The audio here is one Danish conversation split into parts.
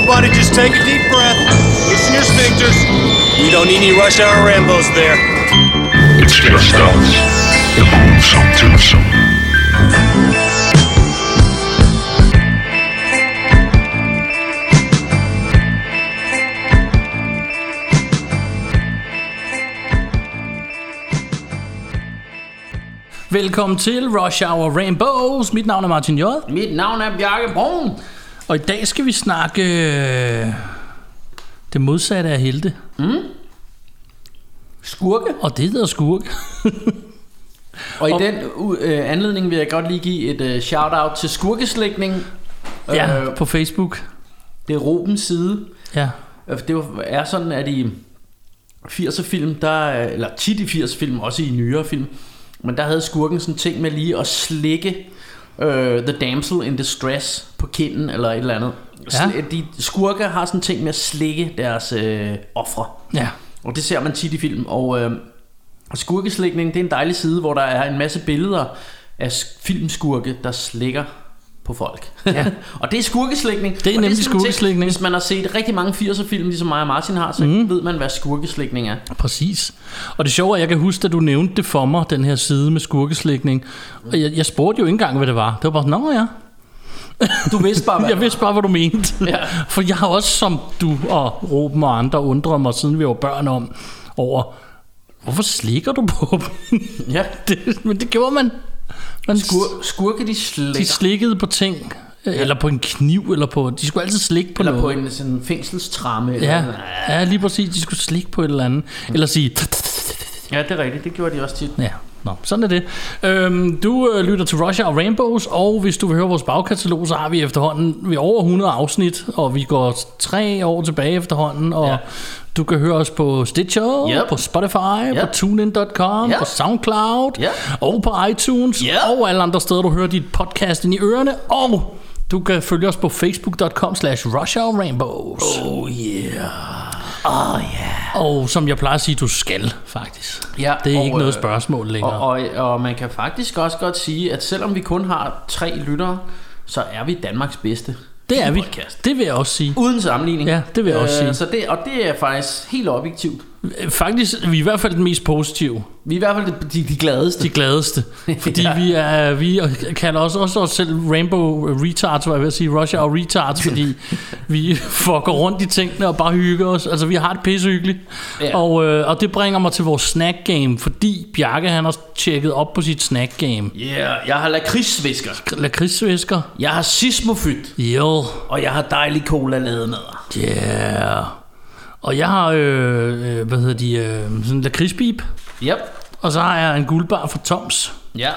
Everybody just take a deep breath. Loosen your sphincters. We don't need any rush hour Rambos there. It's just us. The gruesome twosome. Velkommen til Rush Hour Rainbows. Mit navn er Martin J. Mit navn er Bjarke Brun. Og i dag skal vi snakke øh, det modsatte af helte. Skurke. Og det hedder skurk. Og i Og- den øh, anledning vil jeg godt lige give et uh, shout-out til Skurkeslægning. ja, Øh, på Facebook. Det er Robens side. Ja. Øh, Det var- er sådan, at i 80'er film, der, er- eller tit i 80'er film, også i nyere film, men der havde skurken sådan ting med lige at slikke uh, The Damsel in Distress på kinden eller et eller andet. Ja. De skurke har sådan en ting med at slikke deres øh, ofre. Ja. Og det ser man tit i film. Og øh, skurkeslægning, det er en dejlig side, hvor der er en masse billeder af filmskurke, der slikker på folk. Ja. og det er skurkeslægning. Det er nemlig skurkeslægning. Hvis man har set rigtig mange 80'er film, ligesom mig og Martin har, så mm. ved man, hvad skurkeslægning er. Præcis. Og det sjove er, at jeg kan huske, at du nævnte det for mig, den her side med skurkeslægning. Og jeg, jeg spurgte jo ikke engang, hvad det var. Det var bare nå ja. Du vidste bare, hvad Jeg vidste bare, hvad du mente. Ja. For jeg har også, som du og Ruben og andre, undret mig, siden vi var børn om, over, hvorfor slikker du på dem? Ja. det, men det gjorde man. Skur, skurke, de slikker. de slikkede på ting. Eller på en kniv, eller på... De skulle altid slikke på eller noget. på en sådan fængselstramme. Eller Ja, noget. ja, lige præcis. De skulle slikke på et eller andet. Eller sige... ja, det er rigtigt. Det gjorde de også tit. Ja, Nå, sådan er det. Øhm, du øh, lytter til Russia og Rainbows, og hvis du vil høre vores bagkatalog, så har vi efterhånden vi er over 100 afsnit, og vi går tre år tilbage efterhånden, og Ja. Du kan høre os på Stitcher, Yep. på Spotify, Yep. på TuneIn.com, Yep. på Soundcloud, Yep. og på iTunes, Yep. og alle andre steder, du hører dit podcast ind i ørerne, og du kan følge os på facebook.com slash Rainbows. Oh yeah. Og som jeg plejer at sige, du skal faktisk. Ja, det er og, ikke noget øh, spørgsmål længere. Og, og, og man kan faktisk også godt sige, at selvom vi kun har tre lyttere, så er vi Danmarks bedste det er vi. podcast. Det vil jeg også sige. Uden sammenligning. Ja, det vil jeg også sige. Så det, og det er faktisk helt objektivt. Faktisk vi er i hvert fald den mest positive, Vi er i hvert fald de, de gladeste. de gladeste. Fordi Ja. vi er vi kalder os også os selv Rainbow Retards, var jeg ved at sige, Russia og Retards, fordi vi fucker rundt i tingene og bare hygger os. Altså vi har det pissehyggeligt. Ja. Og, øh, og det bringer mig til vores snack game, fordi Bjarke han har tjekket op på sit snack game. Yeah, jeg har lakridsvisker. Lakridsvæsker. Jeg har sismofyt. Jo. Og jeg har dejlig cola lavet med. Yeah. Og jeg har, øh, øh, hvad hedder de, øh, sådan en lakridspip. Yep. Og så har jeg en guldbar fra Toms. Ja.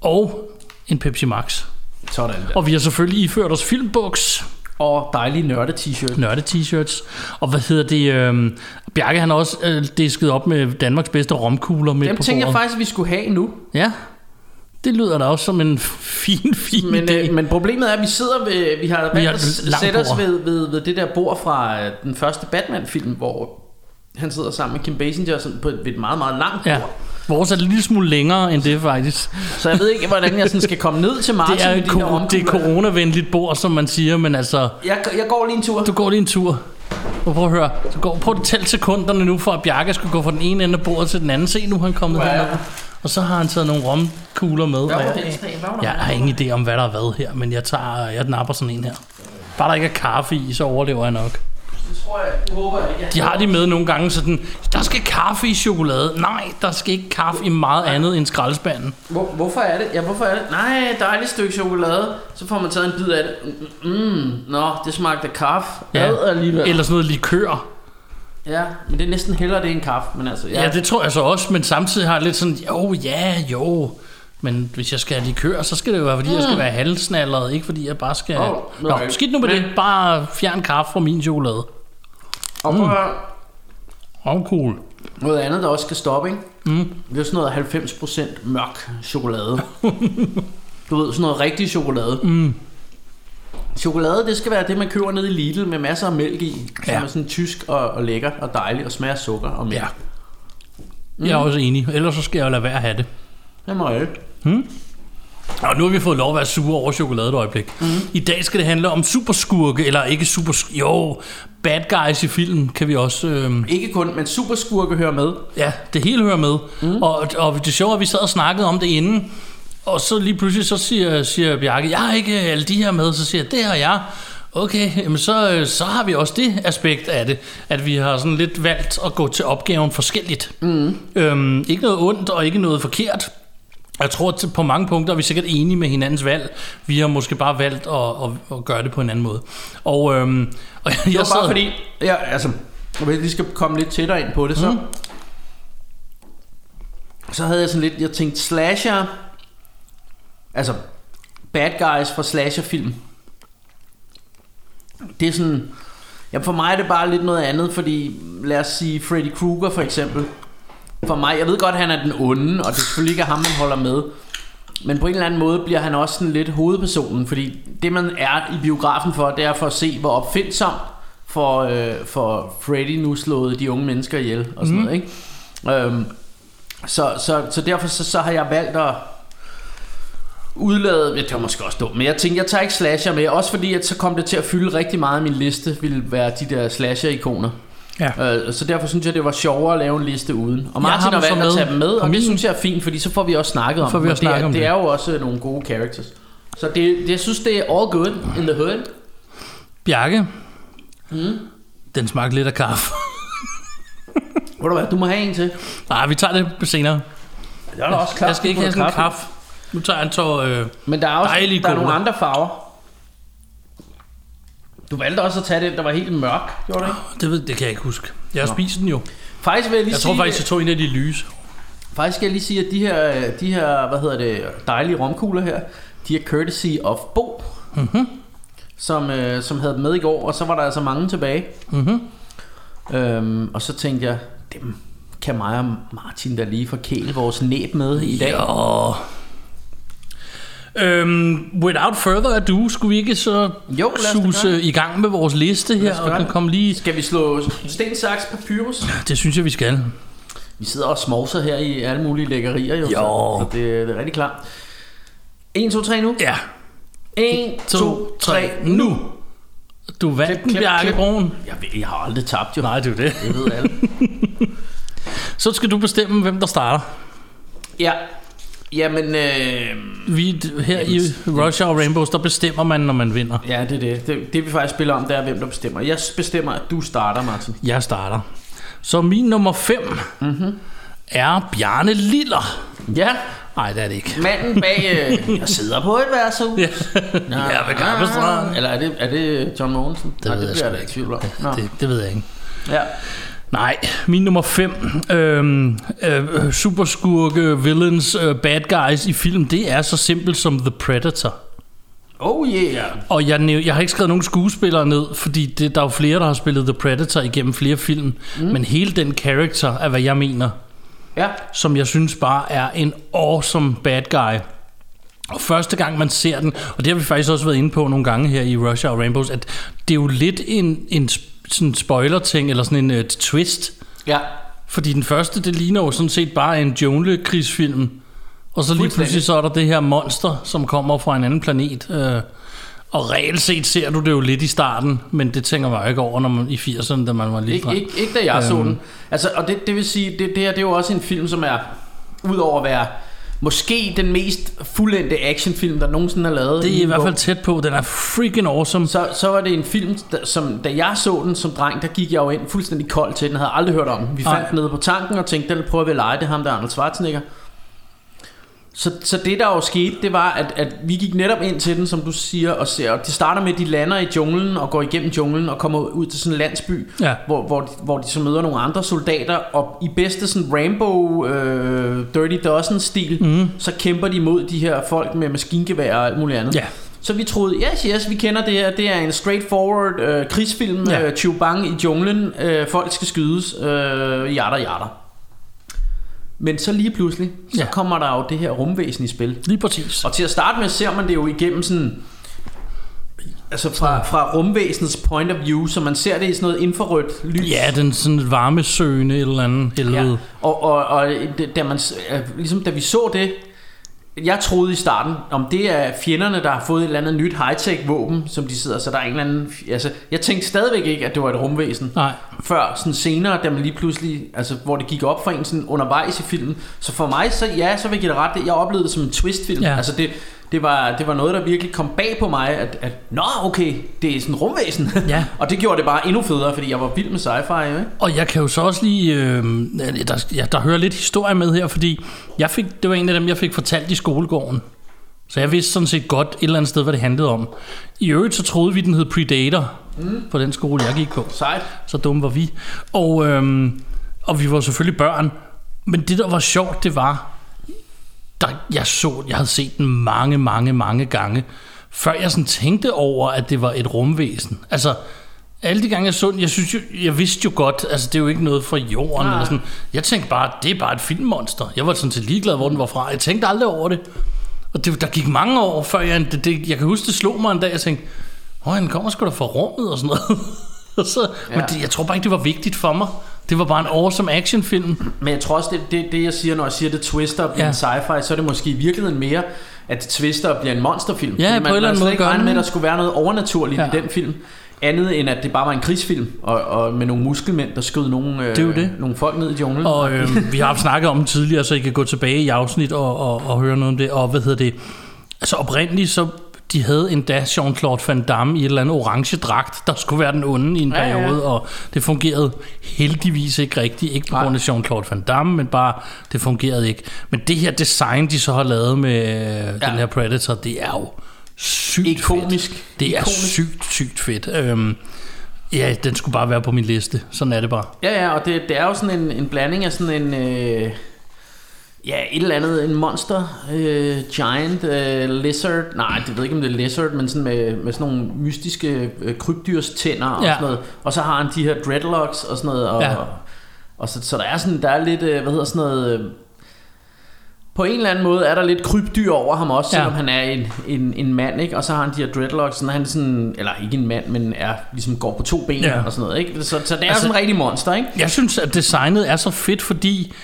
Og en Pepsi Max. Sådan der. Og vi har selvfølgelig iført os filmbuks, Og dejlig nørde t-shirt. nørde t-shirts. Og hvad hedder det? Øh, Bjarke han har også øh, disket op med Danmarks bedste romkugler med Dem på tænker jeg bordet. faktisk, vi skulle have nu. Ja, det lyder da også som en fin, fin Men, idé. øh, men problemet er, at vi sidder ved, vi har Vi har at et langt sætte os ved, ved, ved det der bord fra øh, den første Batman-film, hvor han sidder sammen med Kim Basinger sådan på et, ved et meget, meget langt bord. ja. Vores er lille smule længere end det faktisk. Så jeg ved ikke, hvordan jeg sådan skal komme ned til Martin Det er, med kor- det er coronavenligt bord, som man siger, men altså, Jeg, jeg går lige en tur. du går lige en tur. Og prøv at høre, så går, prøv at tælle sekunderne nu, for at Bjarke skal gå fra den ene ende af bordet til den anden. Se, nu er han kommet Ja. Og så har han taget nogle romkugler med. Hvad var jeg, det? Jeg der? har ingen idé om, hvad der er hvad her, men jeg, tager, jeg napper sådan en her. Bare der ikke er kaffe i, så overlever jeg nok. Det tror jeg, det håber jeg ikke. De har de med nogle gange sådan, der skal kaffe i chokolade. Nej, der skal ikke kaffe i meget andet end skraldespanden. Hvor, hvorfor er det? Ja, hvorfor er det? Nej, dejligt stykke chokolade. Så får man taget en bid af det. Mm, mm, nå, det smagte af kaffe. Ja. alligevel. Eller sådan noget likør. Ja, men det er næsten hellere det end kaffe. Men altså, ja. Ja, det tror jeg så også, men samtidig har jeg lidt sådan, jo, ja, jo. Men hvis jeg skal have likør, så skal det jo være, fordi jeg skal være halvsnallet, ikke fordi jeg bare skal... Nå, okay. skidt nu med Men- det. Bare fjern kaffe fra min chokolade. Og høre, Åh, oh, cool. noget andet, der også skal stoppe, ikke? Mm. Det er sådan noget 90% mørk chokolade. du ved, sådan noget rigtig chokolade. Mm. Chokolade, det skal være det, man køber nede i Lidl med masser af mælk i. Som Ja. er sådan tysk og, og lækker og dejligt og smager af sukker og mælk. Ja. Jeg er også enig. Ellers så skal jeg jo lade være at have det. Det må jeg ikke. Og nu har vi fået lov at være sure over chokoladet et øjeblik. Mm. I dag skal det handle om superskurke, eller ikke super... Jo, bad guys i film kan vi også... Øh, Ikke kun, men superskurke hører med. Ja, det hele hører med. Mm. Og, og det sjove er, at vi sad og snakkede om det inden, og så lige pludselig så siger, siger Bjarke, jeg har ikke alle de her med, så siger jeg, det har jeg. Okay, jamen så, øh, så har vi også det aspekt af det, at vi har sådan lidt valgt at gå til opgaven forskelligt. Mm. Øhm, ikke noget ondt og ikke noget forkert. Jeg tror, at på mange punkter er vi sikkert enige med hinandens valg. Vi har måske bare valgt at, at, at gøre det på en anden måde. Og, øhm, og jeg, Det var bare fordi, ja, altså, hvis vi skal komme lidt tættere ind på det, så, Mm. så havde jeg sådan lidt, jeg tænkte slasher, altså bad guys fra slasherfilm. Det er sådan, ja, for mig er det bare lidt noget andet, fordi lad os sige Freddy Krueger for eksempel. For mig, jeg ved godt, at han er den onde, og det er selvfølgelig ikke ham, man holder med. Men på en eller anden måde bliver han også sådan lidt hovedpersonen, fordi det man er i biografen for, det er for at se, hvor opfindsom for, øh, for Freddy nu slået de unge mennesker ihjel og sådan mm. noget, ikke? Øhm, så, så, så derfor så, så har jeg valgt at udlade, ja, det var måske også dumt, men jeg tænkte, jeg tager ikke slasher med, også fordi at så kom det til at fylde rigtig meget af min liste, ville være de der slasher-ikoner. Ja. Øh, så derfor synes jeg, det var sjovere at lave en liste uden. Og Martin har valgt at med tage dem med, og det synes jeg er fint, fordi så får vi også snakket om får vi også og det, om det det. er jo også nogle gode characters. Så det, det, jeg synes, det er all good in the hood. Bjarke, mm. den smagte lidt af kaffe. Ved du hvad, du må have en til. Nej, vi tager det senere. Jeg er også jeg skal ikke have sådan en kaffe. Nu tager en tår... Øh, Men der er også der er cola. nogle andre farver. Du valgte også at tage den, der var helt mørk, gjorde du ikke? det, ved, det kan jeg ikke huske. Jeg har spist den jo. Faktisk vil jeg lige Jeg sige, tror faktisk, jeg tog en af de lyse. faktisk skal jeg lige sige, at de her, de her hvad hedder det, dejlige romkugler her, de er courtesy of Bo, mm-hmm. som, øh, som havde dem med i går, og så var der altså mange tilbage. Mhm. Øhm, og så tænkte jeg, dem kan mig og Martin da lige forkæle vores næb med i dag. Ja. Øhm, without further ado, skulle vi ikke så Jo, suse i gang med vores liste her, og kan komme lige... Skal vi slå sten, saks, papyrus? Det synes jeg, vi skal. Vi sidder og smovser her i alle mulige lækkerier jo. Jo. Så, det, det er rigtig klart. 1, 2, 3 nu. Ja. 1, 2, 3 nu. Du vandt den, klip, Bjarke klip. Broen. Jeg, jeg har aldrig tabt jo. Nej, det er jo det. Det ved alle. Så skal du bestemme, hvem der starter. ja. Jamen, øh, Vi, her i Rush Hour Rainbows, der bestemmer man, når man vinder. ja, det er det. det. Det vi faktisk spiller om, det er, hvem der bestemmer. Jeg bestemmer, at du starter, Martin. Jeg starter. Så min nummer 5 Mhm. mm-hmm. er Bjarne Liller. Ja, Nej, det er det ikke. manden bag... Øh, jeg sidder på et værtshus. Ja. Nå, Ja, ved Karpestrand. Eller er det, er det John Mogensen? Det ved det jeg i ikke. Nå. Det, det ved jeg ikke. Ja. Nej, min nummer 5. Øhm, øh, superskurke, villains, øh, bad guys i film, det er så simpelt som The Predator. Oh yeah. Og jeg, jeg har ikke skrevet nogen skuespillere ned, fordi det, der er jo flere, der har spillet The Predator igennem flere film. Mm. Men hele den karakter er, hvad jeg mener, Ja. som jeg synes bare er en awesome bad guy. Og første gang man ser den, og det har vi faktisk også været inde på nogle gange her i Russia og Rainbows, at det er jo lidt en, en sådan spoiler-ting, eller sådan en uh, twist. Ja. Fordi den første, det ligner jo sådan set bare en junglekrigsfilm. Og så lige pludselig så er der det her monster, som kommer fra en anden planet. Øh, og reelt set ser du det jo lidt i starten, men det tænker man jo ikke over, når man i 80'erne, da man var lige Ikke, ikke, ikke da jeg så den. Altså, og det, det vil sige, det, det her det er jo også en film, som er, udover at være måske den mest fuldendte actionfilm, der nogensinde er lavet. Det er i en hvert fald tæt på. Den er freaking awesome. Så, så var det en film, der, som da jeg så den som dreng, der gik jeg jo ind fuldstændig kold til den. havde aldrig hørt om den. Vi fandt den nede på tanken og tænkte, den prøver vi at lege. Det ham der er Arnold Schwarzenegger. Så, så det der jo skete, det var, at, at vi gik netop ind til den, som du siger, og ser, og det starter med, at de lander i junglen og går igennem junglen og kommer ud til sådan en landsby, Ja. hvor, hvor, de, hvor de så møder nogle andre soldater, og i bedste sådan Rambo øh, Dirty Dozen stil, mm. så kæmper de mod de her folk med maskingevær og alt muligt andet. Ja. Så vi troede, yes, yes, vi kender det her. Det er en straightforward øh, krigsfilm. Ja. Øh, Chubang i junglen. Øh, folk skal skydes. Øh, jada, jada. Men så lige pludselig, så Ja. kommer der jo det her rumvæsen i spil. Lige præcis. Og til at starte med ser man det jo igennem sådan... Altså fra, fra rumvæsenets point of view, så man ser det i sådan noget infrarødt lys. Ja, den sådan varmesøgende et eller andet helvede. Ja. Og, og, og da, man, ligesom da vi så det, jeg troede i starten, om det er fjenderne, der har fået et eller andet nyt high-tech våben, som de sidder, så der er en eller anden... Altså, jeg tænkte stadigvæk ikke, at det var et rumvæsen. Nej. Før sådan senere, da man lige pludselig, altså hvor det gik op for en sådan undervejs i filmen. Så for mig, så ja, så vil jeg give det ret. Jeg oplevede det som en twistfilm. Ja. Altså det, det var, det var noget, der virkelig kom bag på mig, at, at nå okay, det er sådan en rumvæsen. Ja. og det gjorde det bare endnu federe, fordi jeg var vild med sci-fi. Ikke? Og jeg kan jo så også lige, øh, der, ja, der hører lidt historie med her, fordi jeg fik, det var en af dem, jeg fik fortalt i skolegården. Så jeg vidste sådan set godt et eller andet sted, hvad det handlede om. I øvrigt så troede vi, den hed Predator, mm. på den skole, jeg gik på. Sejt. Så dumme var vi. Og, øhm, og vi var selvfølgelig børn. Men det, der var sjovt, det var, der, jeg så, jeg havde set den mange, mange, mange gange, før jeg sådan tænkte over, at det var et rumvæsen. Altså, alle de gange jeg så den, jeg, synes jo, jeg vidste jo godt, altså det er jo ikke noget fra jorden. Nej. Eller sådan. Jeg tænkte bare, det er bare et filmmonster. Jeg var sådan set ligeglad, hvor den var fra. Jeg tænkte aldrig over det. Og det, der gik mange år, før jeg, det, det, jeg kan huske, det slog mig en dag, jeg tænkte, åh, han kommer sgu da fra rummet og sådan noget. og så, ja. Men det, jeg tror bare ikke, det var vigtigt for mig. Det var bare en awesome actionfilm. Men jeg tror også, det, det, det jeg siger, når jeg siger, det twister bliver Ja. en sci-fi, så er det måske i virkeligheden mere, at det twister bliver en monsterfilm. Ja, Fordi på man, en eller anden man måde ikke gør med, at der skulle være noget overnaturligt Ja. i den film. Andet end at det bare var en krigsfilm, og, og med nogle muskelmænd, der skød nogle, øh, Det er det. nogle folk ned i junglen. Og øh, vi har haft snakket om den tidligere, så I kan gå tilbage i afsnit og, og, og høre noget om det. Og hvad hedder det? Altså oprindeligt, så de havde endda Jean-Claude Van Damme i et eller andet orange dragt, der skulle være den onde i en Ja, ja, ja. periode, og det fungerede heldigvis ikke rigtigt. Ikke på grund af Jean-Claude Van Damme, men bare, det fungerede ikke. Men det her design, de så har lavet med ja. den her Predator, det er jo sygt Ikonisk. Fedt. Det er Ikonisk. sygt, sygt fedt. Øhm, ja, den skulle bare være på min liste. Sådan er det bare. Ja, ja, og det, det er jo sådan en, en blanding af sådan en... Øh, ja, et eller andet, en monster, øh, giant, øh, lizard, nej, det ved ikke, om det er lizard, men sådan med, med sådan nogle mystiske øh, krybdyrs tænder og Ja. sådan noget. Og så har han de her dreadlocks og sådan noget, og, Ja. og, og så, så der er sådan, der er lidt, øh, hvad hedder sådan noget... Øh, på en eller anden måde er der lidt krybdyr over ham også, Ja. selvom han er en, en, en mand, ikke? Og så har han de her dreadlocks, sådan, han er sådan, eller ikke en mand, men er, ligesom går på to ben Ja. og sådan noget, ikke? Så, så det er Altså- sådan en rigtig monster, ikke? Jeg synes, at designet er så fedt, fordi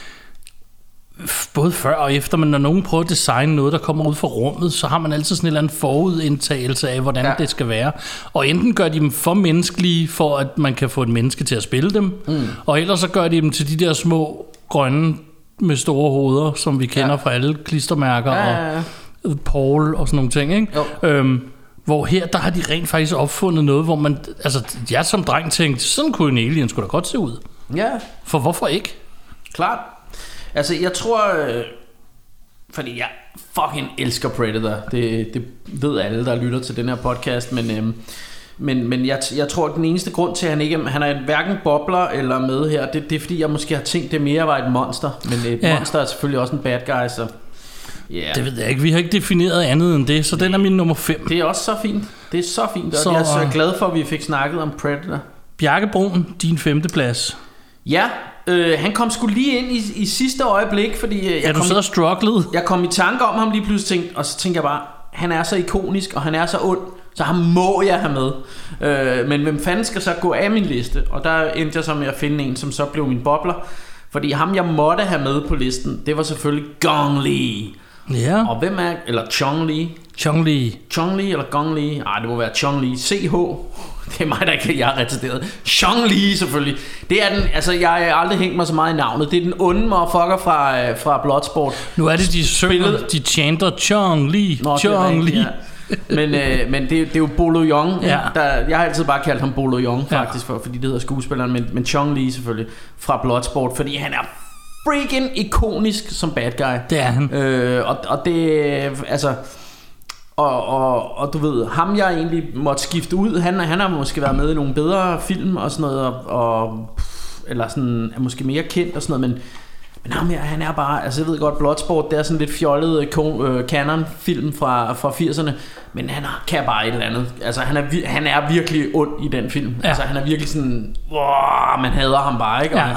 både før og efter, men når nogen prøver at designe noget, der kommer ud fra rummet, så har man altid sådan en eller anden forudindtagelse af, hvordan ja. Det skal være. Og enten gør de dem for menneskelige, for at man kan få et menneske til at spille dem, mm. og ellers så gør de dem til de der små grønne med store hoveder, som vi kender. Ja. fra alle klistermærker Ja, ja, ja. og Paul og sådan nogle ting, ikke? Jo. Øhm, hvor her, der har de rent faktisk opfundet noget, hvor man, altså jeg som dreng tænkte, sådan kunne en alien skulle da godt se ud. Ja, For hvorfor ikke? klart. Altså, jeg tror... Øh, fordi jeg fucking elsker Predator. Det, det ved alle, der lytter til den her podcast. Men, øh, men, men jeg, jeg tror, at den eneste grund til, at han ikke han er hverken bobler eller med her, det, det er fordi, jeg måske har tænkt, det mere var et monster. Men et Ja. ja. monster er selvfølgelig også en bad guy, så... Yeah. Det ved jeg ikke. Vi har ikke defineret andet end det, så den er min nummer 5. Det er også så fint. Det er så fint, og så... jeg er så glad for, at vi fik snakket om Predator. Bjarke Brun, din femte plads. Ja, øh, han kom sgu lige ind i, i sidste øjeblik, fordi øh, Ja, jeg, du kom sidder og strugglede. jeg kom i tanke om ham lige pludselig, tænkte, og så tænkte jeg bare, han er så ikonisk, og han er så ond, så ham må jeg have med. Øh, men hvem fanden skal så gå af min liste? Og der endte jeg så med at finde en, som så blev min bobler. Fordi ham, jeg måtte have med på listen, det var selvfølgelig Gong Li. Ja, Og hvem er, eller Chong Li, Chong Li. Chong Li eller Gong Li? Nej, det må være Chong Li. CH. Det er mig, der ikke jeg er retarderet. Chong Li selvfølgelig. Det er den, altså jeg har aldrig hængt mig så meget i navnet. Det er den onde motherfucker fra, øh, fra Bloodsport. Nu er det, de synger, Spillet- de chanter Chong Li, Nå, Chong Li. ja. Men, øh, men det, det er jo Bolo Young. Ja. Der, jeg har altid bare kaldt ham Bolo Young, Ja. faktisk, for, fordi det hedder skuespilleren. Men, men Chong Li selvfølgelig fra Bloodsport, fordi han er freaking ikonisk som bad guy. Det er han. Øh, og, og det, altså... Og, og, og du ved, ham jeg egentlig måtte skifte ud, han, han har måske været med i nogle bedre film og sådan noget, og, og eller sådan, er måske mere kendt og sådan noget, men, men ham her, han er bare, altså jeg ved godt, Bloodsport, det er sådan lidt fjollet øh, canon-film fra, fra 80'erne, men han har- kan bare et eller andet. Altså han er, han er virkelig ond i den film. Ja. Altså han er virkelig sådan, wow, man hader ham bare, ikke? Og Ja.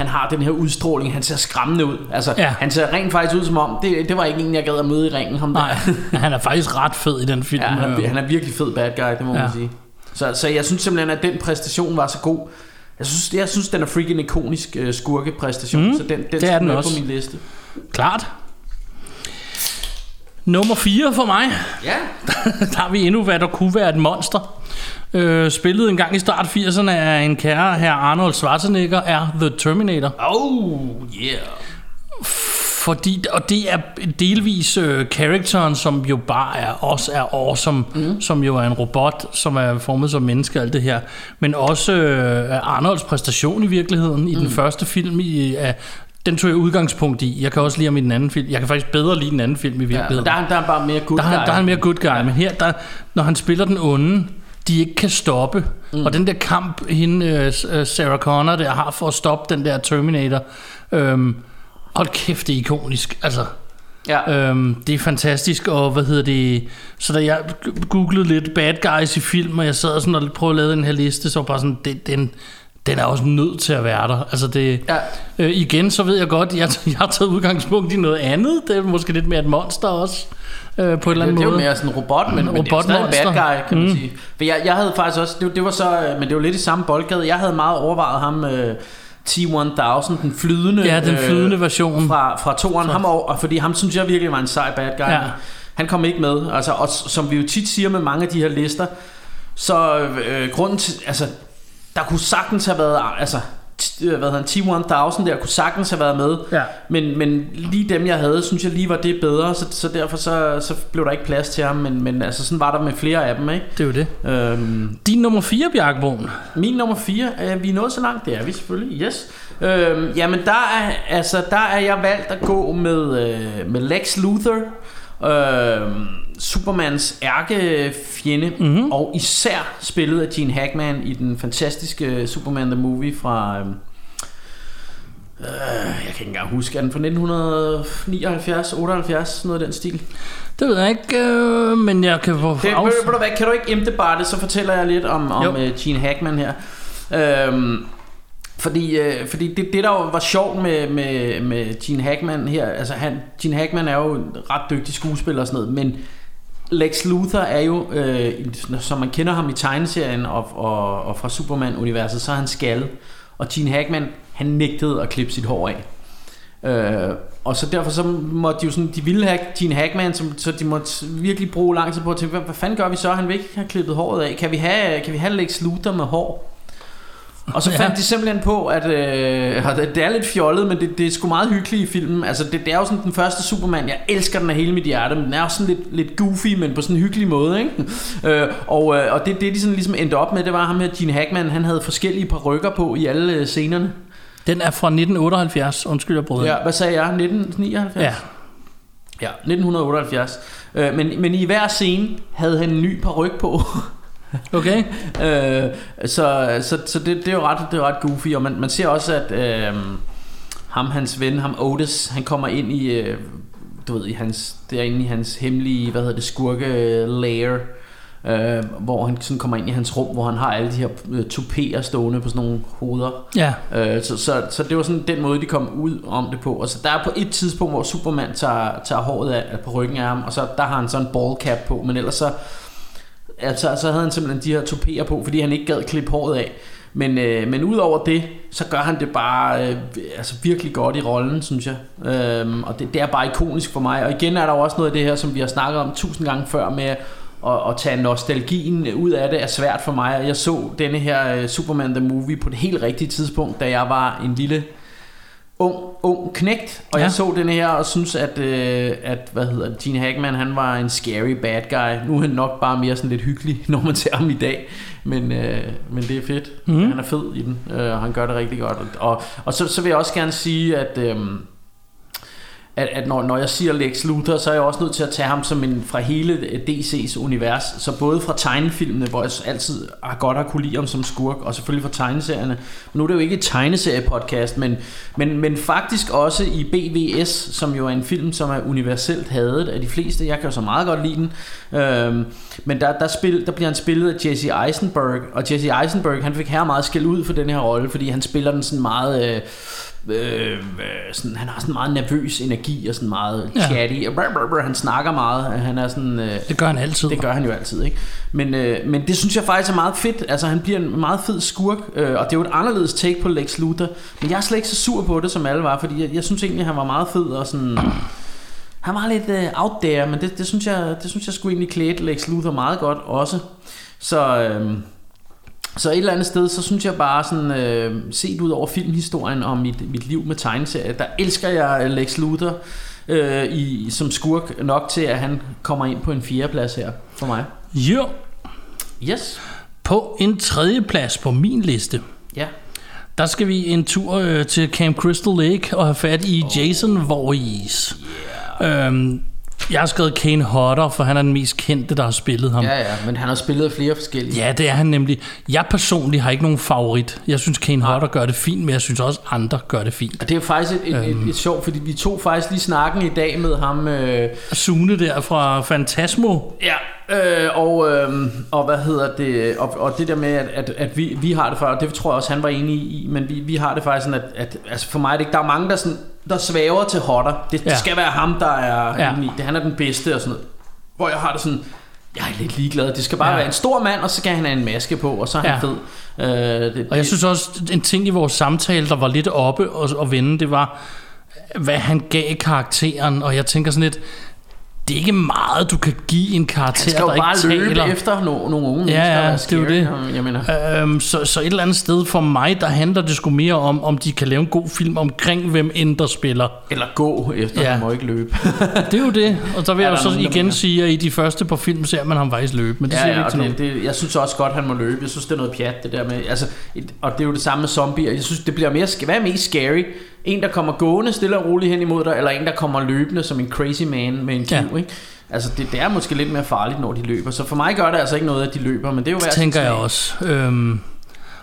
Han, har den her udstråling, han ser skræmmende ud. Altså, Ja. han ser rent faktisk ud som om, det, det var ikke en, jeg gad at møde i ringen, ham der. Nej, han er faktisk ret fed i den film. Ja, han, øh. er, han er virkelig fed bad guy, det må Ja. man sige. Så, så jeg synes simpelthen, at den præstation var så god. Jeg synes, jeg synes den er freaking ikonisk uh, skurkepræstation, Mm, så den, den det er den med også. på min liste. Klart. Nummer 4 for mig. Ja. der har vi endnu, hvad der kunne være et monster. Øh, spillet en gang i start 80'erne af en kære her Arnold Schwarzenegger er The Terminator. Oh, yeah. Fordi, og det er delvis øh, karakteren, som jo bare er, også er awesome, mm. som jo er en robot, som er formet som menneske og alt det her. Men også øh, Arnolds præstation i virkeligheden i mm. den første film i, af den tog jeg udgangspunkt i. Jeg kan også lide ham i den anden film. Jeg kan faktisk bedre lide den anden film i virkeligheden. Ja, der, er, der er bare mere good der, guy. Der er han mere good guy, ja. men her, der, når han spiller den onde, de ikke kan stoppe. Mm. Og den der kamp, hende, uh, Sarah Connor, der har for at stoppe den der Terminator, øhm, hold kæft, det er ikonisk. Altså, Ja. øhm, det er fantastisk, og hvad hedder det... Så da jeg googlede lidt bad guys i film, og jeg sad sådan og prøvede at lave den her liste, så var bare sådan, det, den, den er også nødt til at være der. Altså det, Ja. øh, igen, så ved jeg godt, jeg, jeg har taget udgangspunkt i noget andet. Det er måske lidt mere et monster også, øh, på en eller Det, anden det er jo måde. mere sådan en robot, men, men det er stadig en bad guy, kan man Mm. sige. For jeg, jeg havde faktisk også, det, det var så, øh, men det var lidt i samme boldgade. Jeg havde meget overvejet ham, øh, T-1000, den flydende, Ja, den flydende version. fra, fra toeren. Ham over, fordi ham synes jeg virkelig var en sej bad guy. Ja. Han kom ikke med, altså, og som vi jo tit siger med mange af de her lister, så øh, grunden til, altså, der kunne sagtens have været, altså, øh, hvad hedder han, T-1000 der kunne sagtens have været med, Ja. men, men lige dem jeg havde, synes jeg lige var det bedre, så, så derfor så, så blev der ikke plads til ham, men, men altså sådan var der med flere af dem, ikke? Det er jo det. Øhm, Din nummer 4, Bjarkbogen. min nummer 4, er vi er nået så langt, det er vi selvfølgelig, yes. Øhm, jamen der er, altså, der er jeg valgt at gå med, øh, med Lex Luthor, øh, Supermans ærkefjende, mm-hmm. og især spillet af Gene Hackman i den fantastiske Superman the Movie fra... Øh, øh, jeg kan ikke engang huske, er den fra 1979, 78, sådan noget af den stil? Det ved jeg ikke, øh, men jeg kan få... Det, hvad, kan du ikke emte bare det, så fortæller jeg lidt om, om Jo. uh, Gene Hackman her. Øhm, fordi, øh, fordi det, det der jo var sjovt med, med, med Gene Hackman her, altså han, Gene Hackman er jo en ret dygtig skuespiller og sådan noget, men Lex Luthor er jo, øh, som man kender ham i tegneserien og, og, og fra Superman-universet, så er han skaldet. Og Gene Hackman, han nægtede at klippe sit hår af. Øh, og så derfor så måtte de jo sådan, de ville have Gene Hackman, som, så de måtte virkelig bruge lang tid på at tænke, hvad, hvad fanden gør vi så? Han vil ikke have klippet håret af. Kan vi have, kan vi have Lex Luthor med hår? Og så Ja. fandt de simpelthen på, at øh, det det er lidt fjollet, men det, det er sgu meget hyggeligt i filmen. Altså, det, det er jo sådan den første Superman. Jeg elsker den af hele mit hjerte, men den er jo sådan lidt, lidt goofy, men på sådan en hyggelig måde, ikke? øh, og, øh, og det, det, de sådan ligesom endte op med, det var ham her, Gene Hackman, han havde forskellige parrykker på i alle øh, scenerne. Den er fra 1978, undskyld jeg brød. Ja, hvad sagde jeg? 1979? ja. Ja, 1978. Øh, men, men i hver scene havde han en ny paryk på. Okay. øh, så så, så det, det, er jo ret, det er ret goofy, og man, man ser også, at øh, ham, hans ven, ham Otis, han kommer ind i, øh, du ved, i hans, derinde i hans hemmelige, hvad hedder det, skurke lair, øh, hvor han sådan kommer ind i hans rum, hvor han har alle de her øh, toupéer stående på sådan nogle hoveder. Ja. Øh, så, så, så det var sådan den måde, de kom ud om det på. Og så der er på et tidspunkt, hvor Superman tager, tager håret af, på ryggen af ham, og så der har han sådan en ball cap på, men ellers så, altså, så havde han simpelthen de her toupéer på, fordi han ikke gad klippe håret af. Men, øh, men udover det, så gør han det bare øh, altså virkelig godt i rollen, synes jeg. Øhm, og det, det er bare ikonisk for mig. Og igen er der jo også noget af det her, som vi har snakket om tusind gange før med at, at tage nostalgien ud af det er svært for mig. Jeg så denne her øh, Superman the Movie på det helt rigtige tidspunkt, da jeg var en lille ung, ung knægt, og ja. Jeg så den her og synes at, øh, at hvad hedder Gene Hackman, han var en scary bad guy. Nu er han nok bare mere sådan lidt hyggelig, når man ser ham i dag, men, øh, men det er fedt. Mm. Han er fed i den, øh, og han gør det rigtig godt. Og, og så, så vil jeg også gerne sige, at... Øh, at, at når, når jeg siger Lex Luthor, så er jeg også nødt til at tage ham som en fra hele øh, DC's univers. Så både fra tegnefilmene, hvor jeg altid har godt at kunne lide ham som skurk, og selvfølgelig fra tegneserierne. Men nu er det jo ikke et tegneseriepodcast, men, men, men faktisk også i BVS, som jo er en film, som er universelt hadet af de fleste. Jeg kan jo så meget godt lide den. Øhm, men der, der, spil, der bliver han spillet af Jesse Eisenberg, og Jesse Eisenberg, han fik her meget skæld ud for den her rolle, fordi han spiller den sådan meget... Øh, øh, øh, sådan, han har sådan meget nervøs energi og sådan meget chatty. Ja. Brr, brr, brr, han snakker meget. Han er sådan... Øh, Det gør han altid. det gør han jo altid, ikke? Men, øh, men det synes jeg faktisk er meget fedt. Altså, han bliver en meget fed skurk, øh, og det er jo et anderledes take på Lex Luthor. Men jeg er slet ikke så sur på det, som alle var, fordi jeg, jeg synes egentlig, han var meget fed og sådan... han var lidt uh, out there, men det, det, synes jeg, det synes jeg skulle egentlig klæde Lex Luthor meget godt også. Så, øhm, så et eller andet sted, så synes jeg bare sådan, øh, set ud over filmhistorien om mit, mit liv med tegneserier, der elsker jeg Lex Luthor øh, i, som skurk nok til, at han kommer ind på en fjerdeplads her for mig. Jo, Yes. på en tredje plads på min liste, Ja. der skal vi en tur øh, til Camp Crystal Lake og have fat i Jason Voorhees. Øhm, jeg har skrevet Kane Hodder, for han er den mest kendte, der har spillet ham. Ja, ja, men han har spillet flere forskellige. Ja, det er han nemlig. Jeg personligt har ikke nogen favorit. Jeg synes, Kane Hodder gør det fint, men jeg synes også, andre gør det fint. Og det er faktisk et, et, et, et sjovt, fordi vi tog faktisk lige snakken i dag med ham. Øh, Sune der fra Fantasmo. ja, øh, og, øh, og hvad hedder det, og, og det der med, at, at, at vi, vi har det for, og det tror jeg også, han var enig i, men vi, vi har det faktisk sådan, at, at altså for mig er det ikke, der er mange, der, sådan, der svæver til hotter. Det, Ja. det skal være ham, der er Ja. i det. Han er den bedste og sådan noget. Hvor jeg har det sådan, jeg er lidt ligeglad. Det skal bare Ja. ja. være en stor mand, og så skal han have en maske på, og så er han Ja. fed. Øh, det, Og jeg synes også, en ting i vores samtale, der var lidt oppe og, og vende, det var, hvad han gav karakteren. Og jeg tænker sådan lidt, det er ikke meget, du kan give en karakter, han skal jo der bare ikke løbe taler. efter no, nogle unge Ja, ja, det er jo det. Jeg mener, Øhm, så, så et eller andet sted for mig, der handler det sgu mere om, om de kan lave en god film omkring, hvem end der spiller. eller gå efter, Ja. han må ikke løbe. Det er jo det, og der vil jeg jo så nogen, igen mener? sige, at i de første par film ser man ham faktisk løbe, men det siger ja, vi ja, ikke til nogen. det, det, jeg synes også godt, han må løbe. Jeg synes, det er noget pjat, det der med... Altså, et, og det er jo det samme med zombier. Jeg synes, det bliver mere... Hvad er mest scary? En, der kommer gående stille og roligt hen imod dig, eller en, der kommer løbende som en crazy man med en kniv, Ja. ikke? Altså, det, det er måske lidt mere farligt, når de løber. Så for mig gør det altså ikke noget, at de løber, men det er jo værd tænker jeg også. Øhm,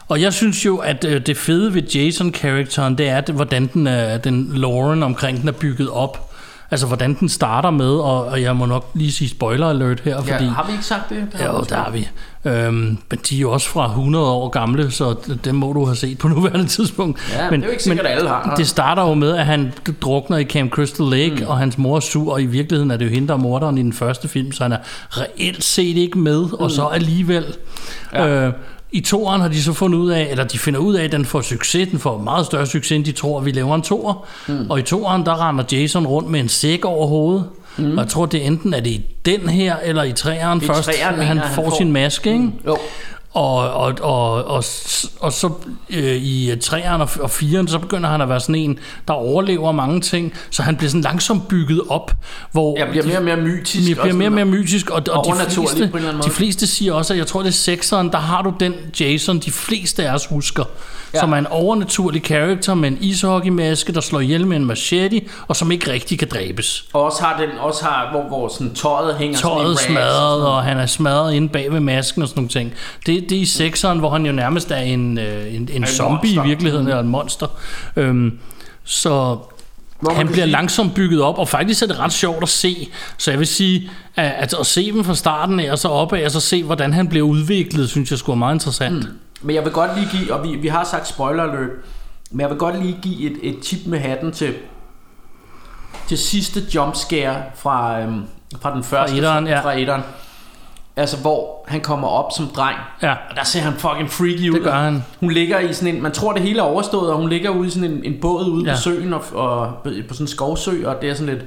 og jeg synes jo, at øh, det fede ved Jason-karakteren, det er, det, hvordan den, er, den loren omkring den er bygget op. Altså, hvordan den starter med, og, og jeg må nok lige sige spoiler alert her, fordi... Ja, har vi ikke sagt det? har Jo, der har vi. Øhm, men de er jo også fra 100 år gamle, så det, må du have set på nuværende tidspunkt. Ja, men, det er jo ikke sikkert, at alle har. Det starter jo med, at han drukner i Camp Crystal Lake, mm. og hans mor er sur, og i virkeligheden er det jo hende, der er morderen i den første film, så han er reelt set ikke med, mm. og så alligevel. Ja. Øh, I toeren har de så fundet ud af, eller de finder ud af, at den får succes, den får meget større succes, end de tror, at vi laver en toer. Mm. Og i toeren, der render Jason rundt med en sæk over hovedet. Mm. Og jeg tror, det er enten er det i den her, eller i træeren først, treeren, at mener han han får sin maske, ikke? Jo. Og, og, og, og, og så øh, i træerne og, og fireren, så begynder han at være sådan en, der overlever mange ting, så han bliver sådan langsomt bygget op, hvor Jeg bliver mere og mere mytisk. jeg bliver mere og mere mytisk, og, og, Og de, fleste, en de fleste siger også, at jeg tror, det er sekseren, der har du den Jason, de fleste af os husker, ja. Som er en overnaturlig karakter med en ishockeymaske, der slår ihjel med en machete, og som ikke rigtig kan dræbes. Og også har den, også har, hvor, hvor sådan tøjet hænger Tøjet og sådan smadret, noget. og han er smadret inde bag ved masken og sådan nogle ting. Det, det er i sekseren, hvor han jo nærmest er en, øh, en, en zombie monster. i virkeligheden, eller en monster. Øhm, så Hvor han bliver sige- langsomt bygget op, og faktisk er det ret sjovt at se. Så jeg vil sige, at, at, at se dem fra starten af, og så opad, og så se, hvordan han bliver udviklet, synes jeg skulle er meget interessant. Mm. Men jeg vil godt lige give, og vi, vi har sagt spoiler alert, men jeg vil godt lige give et, et tip med hatten til, til sidste jumpscare fra, øhm, fra den første, etteren, ja. fra etteren. Altså hvor han kommer op som dreng, Ja, og der ser han fucking freaky ud. det gør han. Hun ligger i sådan en, man tror det hele er overstået, og hun ligger ude i sådan en, en båd ude Ja. på søen, og, og på sådan en skovsø, og det er sådan lidt,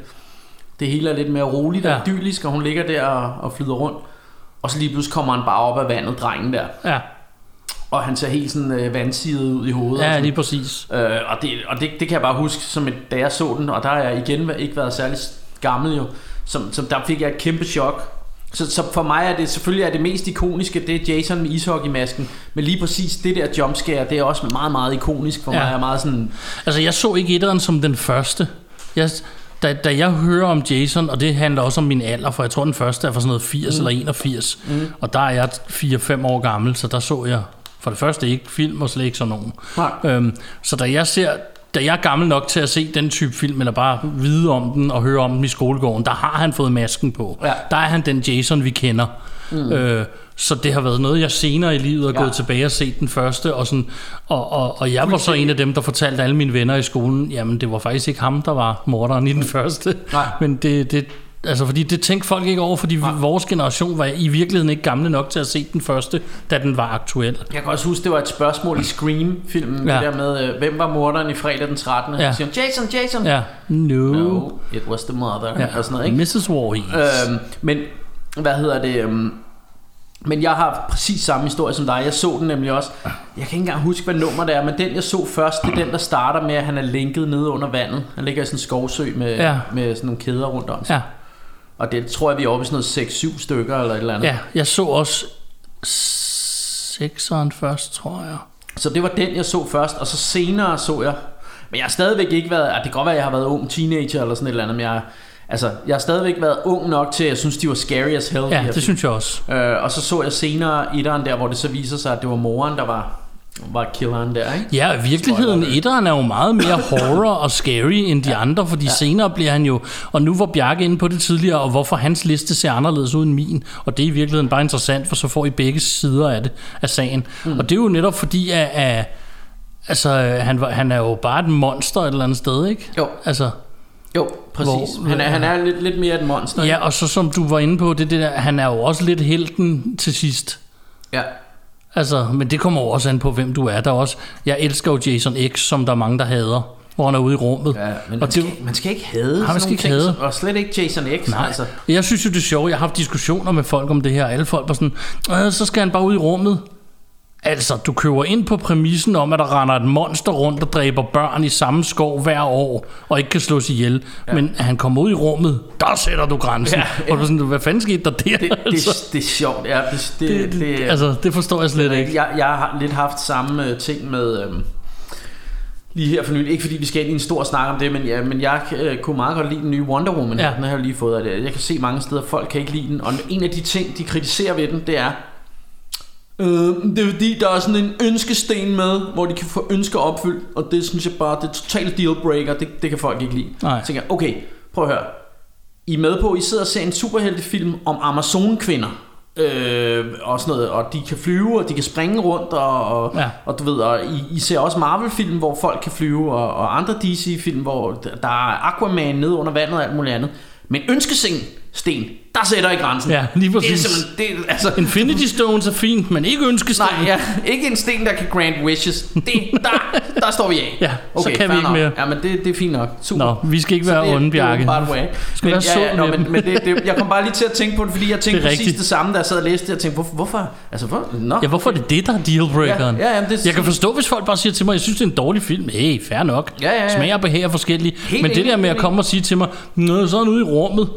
det hele er lidt mere roligt og Ja. idyllisk, og hun ligger der og, og flyder rundt. Og så lige pludselig kommer han bare op af vandet, drengen der. Ja, Og han ser helt sådan øh, vandsiget ud i hovedet. og ja lige præcis. Øh, og det, og det, det kan jeg bare huske, som et, da jeg så den, og der har jeg igen ikke været særlig gammel jo, som, som der fik jeg et kæmpe chok. Så, så for mig er det selvfølgelig er det mest ikoniske, det er Jason med ishockeymasken, men lige præcis det der jumpscare, det er også meget, meget ikonisk for Ja. mig. Er meget sådan, Altså, jeg så ikke etteren som den første. Jeg, da, da jeg hører om Jason, og det handler også om min alder, for jeg tror, den første er fra sådan noget 80 mm. eller 81, mm. og der er jeg 4-5 år gammel, så der så jeg for det første ikke film og slet ikke sådan nogen. Nej. Øhm, så da jeg ser da jeg er gammel nok til at se den type film, eller bare vide om den og høre om den i skolegården, der har han fået masken på. Ja. Der er han den Jason, vi kender. Mm. Øh, så det har været noget, jeg senere i livet er Ja. gået tilbage og set den første. Og, sådan, og, og, og jeg var så en af dem, der fortalte alle mine venner i skolen, jamen det var faktisk ikke ham, der var morderen i den første. Nej. Men det, det, Altså, fordi det tænkte folk ikke over, fordi Nej. vores generation var i virkeligheden ikke gamle nok til at se den første, da den var aktuel. Jeg kan også huske, det var et spørgsmål i Scream-filmen, ja. Det der med, øh, hvem var morderen i fredag den 13. Ja. Siger Jason, Jason. Ja. No. No, it was the mother. Ja. Og sådan noget, ikke? Mrs. Voorhees. Øhm, men, hvad hedder det... Øhm, men jeg har præcis samme historie som dig. Jeg så den nemlig også. Jeg kan ikke engang huske, hvad nummer det er, men den jeg så først, det er den, der starter med, at han er lænket nede under vandet. Han ligger i sådan en skovsø med. Ja. med sådan nogle kæder rundt om sig. Ja. Og det tror jeg, vi er oppe i sådan noget 6-7 stykker eller et eller andet. ja, jeg så også sekseren først, tror jeg. Så det var den, jeg så først, og så senere så jeg... Men jeg har stadigvæk ikke været... Det kan godt være, at jeg har været ung teenager eller sådan et eller andet, men jeg, altså, jeg har stadigvæk været ung nok til, at jeg synes, de var scary as hell. Ja, det synes jeg også. Øh, og så så jeg senere etteren der, hvor det så viser sig, at det var moren, der var, var killeren der, ikke? Ja, i virkeligheden, etteren er jo meget mere horror og scary end de andre, fordi ja. senere bliver han jo, og nu var Bjarke inde på det tidligere, og hvorfor hans liste ser anderledes ud end min, og det er i virkeligheden bare interessant, for så får I begge sider af det, af sagen. Mm. Og det er jo netop fordi, at, at altså, han, han er jo bare et monster et eller andet sted, ikke? Jo. Altså, Jo, præcis. Hvor- han, er, han er lidt, lidt mere et monster. ja, og så som du var inde på, det, det der, han er jo også lidt helten til sidst. ja. Altså, men det kommer også an på, hvem du er. Der er også, jeg elsker jo Jason X, som der er mange, der hader, hvor han er ude i rummet. ja men og man det, skal, man skal ikke hade sådan man skal ikke ting, hade. Og slet ikke Jason X. Nej, Altså. jeg synes jo det er sjovt. Jeg har haft diskussioner med folk om det her. Alle folk var sådan, "Øh, så skal han bare ud i rummet. Altså, du køber ind på præmissen om, at der render et monster rundt og dræber børn i samme skov hver år, og ikke kan slås ihjel. Ja. Men han kommer ud i rummet, der sætter du grænsen. Ja, Ja, Og du sådan, hvad fanden skete der der? Det, det, altså, det, det er sjovt. Ja, det, det, det, det, det, altså, det forstår jeg slet ikke. Jeg, jeg har lidt haft samme øh, ting med... Øhm, lige her for nylig. Ikke fordi vi skal ind i en stor snak om det, men, ja, men jeg øh, kunne meget godt lide den nye Wonder Woman. Ja. Den har jeg lige fået af det. Jeg kan se mange steder, folk kan ikke lide den. Og en af de ting, de kritiserer ved den, det er... Øh, det er fordi, der er sådan en ønskesten med, hvor de kan få ønsker opfyldt, og det synes jeg bare, det er totalt dealbreaker, det, det kan folk ikke lide. Nej. Så tænker jeg, okay, prøv at høre. I er med på, I sidder og ser en superheltefilm om Amazon-kvinder. Øh, og sådan noget, og de kan flyve, og de kan springe rundt, og, og, ja. Og du ved, og I, I ser også Marvel-film, hvor folk kan flyve, og, og andre DC-film, hvor der- er Aquaman nede under vandet og alt muligt andet. Men ønskesten, sten, der sætter I grænsen. Ja, lige Det er præcis. det, er- altså, Infinity Stones er fint, men ikke ønskesten. Nej, ja, ikke en sten, der kan grant wishes. Det, der, der står vi af. Ja, så kan vi ikke nok. mere. Ja, men det, det er fint nok. Super. Nå, vi skal ikke Så være det, onde, det er Bjarke. way. skal men, ja, ja, nå, men, men det, det, jeg kom bare lige til at tænke på det, fordi jeg tænkte Det præcis rigtigt. det samme, da jeg sad og læste det. Jeg tænkte, hvorfor? hvorfor? Altså, hvor? Nå. Ja, hvorfor er det det, der er dealbreakeren? Ja, ja, jamen, det- jeg kan forstå, hvis folk bare siger til mig, jeg synes, det er en dårlig film. Hey, fair nok. Ja, ja, ja. Smag og behag er forskellige. Helt men det der med at komme og sige til mig, Nå, så er han ude i rummet.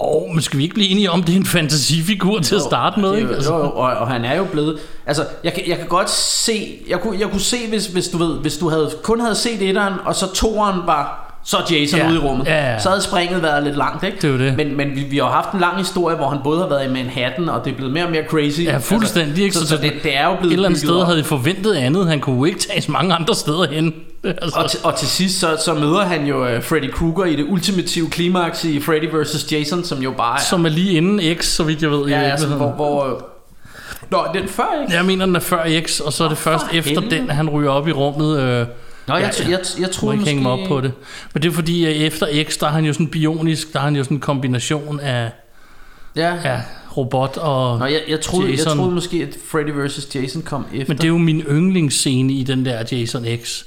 Åh, oh, men skal vi ikke blive enige om, det er en fantasifigur til at starte med? Ikke? jo- Altså, Jo, jo, og, og han er jo blevet Altså jeg kan, jeg kan godt se Jeg kunne, jeg kunne se hvis, hvis du ved Hvis du havde, kun havde set etteren Og så toeren var så er Jason Ja. ude i rummet Ja, ja. Så havde springet været lidt langt ikke? Det er jo det. Men, men vi, vi har haft en lang historie Hvor han både har været i Manhattan Og det er blevet mere og mere crazy Ja, fuldstændig. Ikke? så, så, det, det er jo blevet et eller andet sted op. havde I forventet andet. Han kunne jo ikke tages mange andre steder hen. Altså, og, til, og til sidst så, så møder han jo uh, Freddy Krueger i det ultimative klimaks i Freddy vs. Jason, som jo bare er... som er lige inden X, så vidt jeg ved. i ja, altså, hvor, hvor, øh, Nå, den før, ikke? Jeg mener, den er før X, og så er det først efter helvede. den, han ryger op i rummet. Øh, Nå, jeg, jeg, jeg, jeg troede ikke måske... hænge mig op på det. Men det er fordi, at efter X, der er han jo sådan bionisk, der er han jo sådan en kombination af Ja. ja, robot og... Nå, jeg, jeg, troede, jeg Jason. troede måske, at Freddy vs. Jason kom efter. Men det er jo min yndlingsscene i den der Jason X.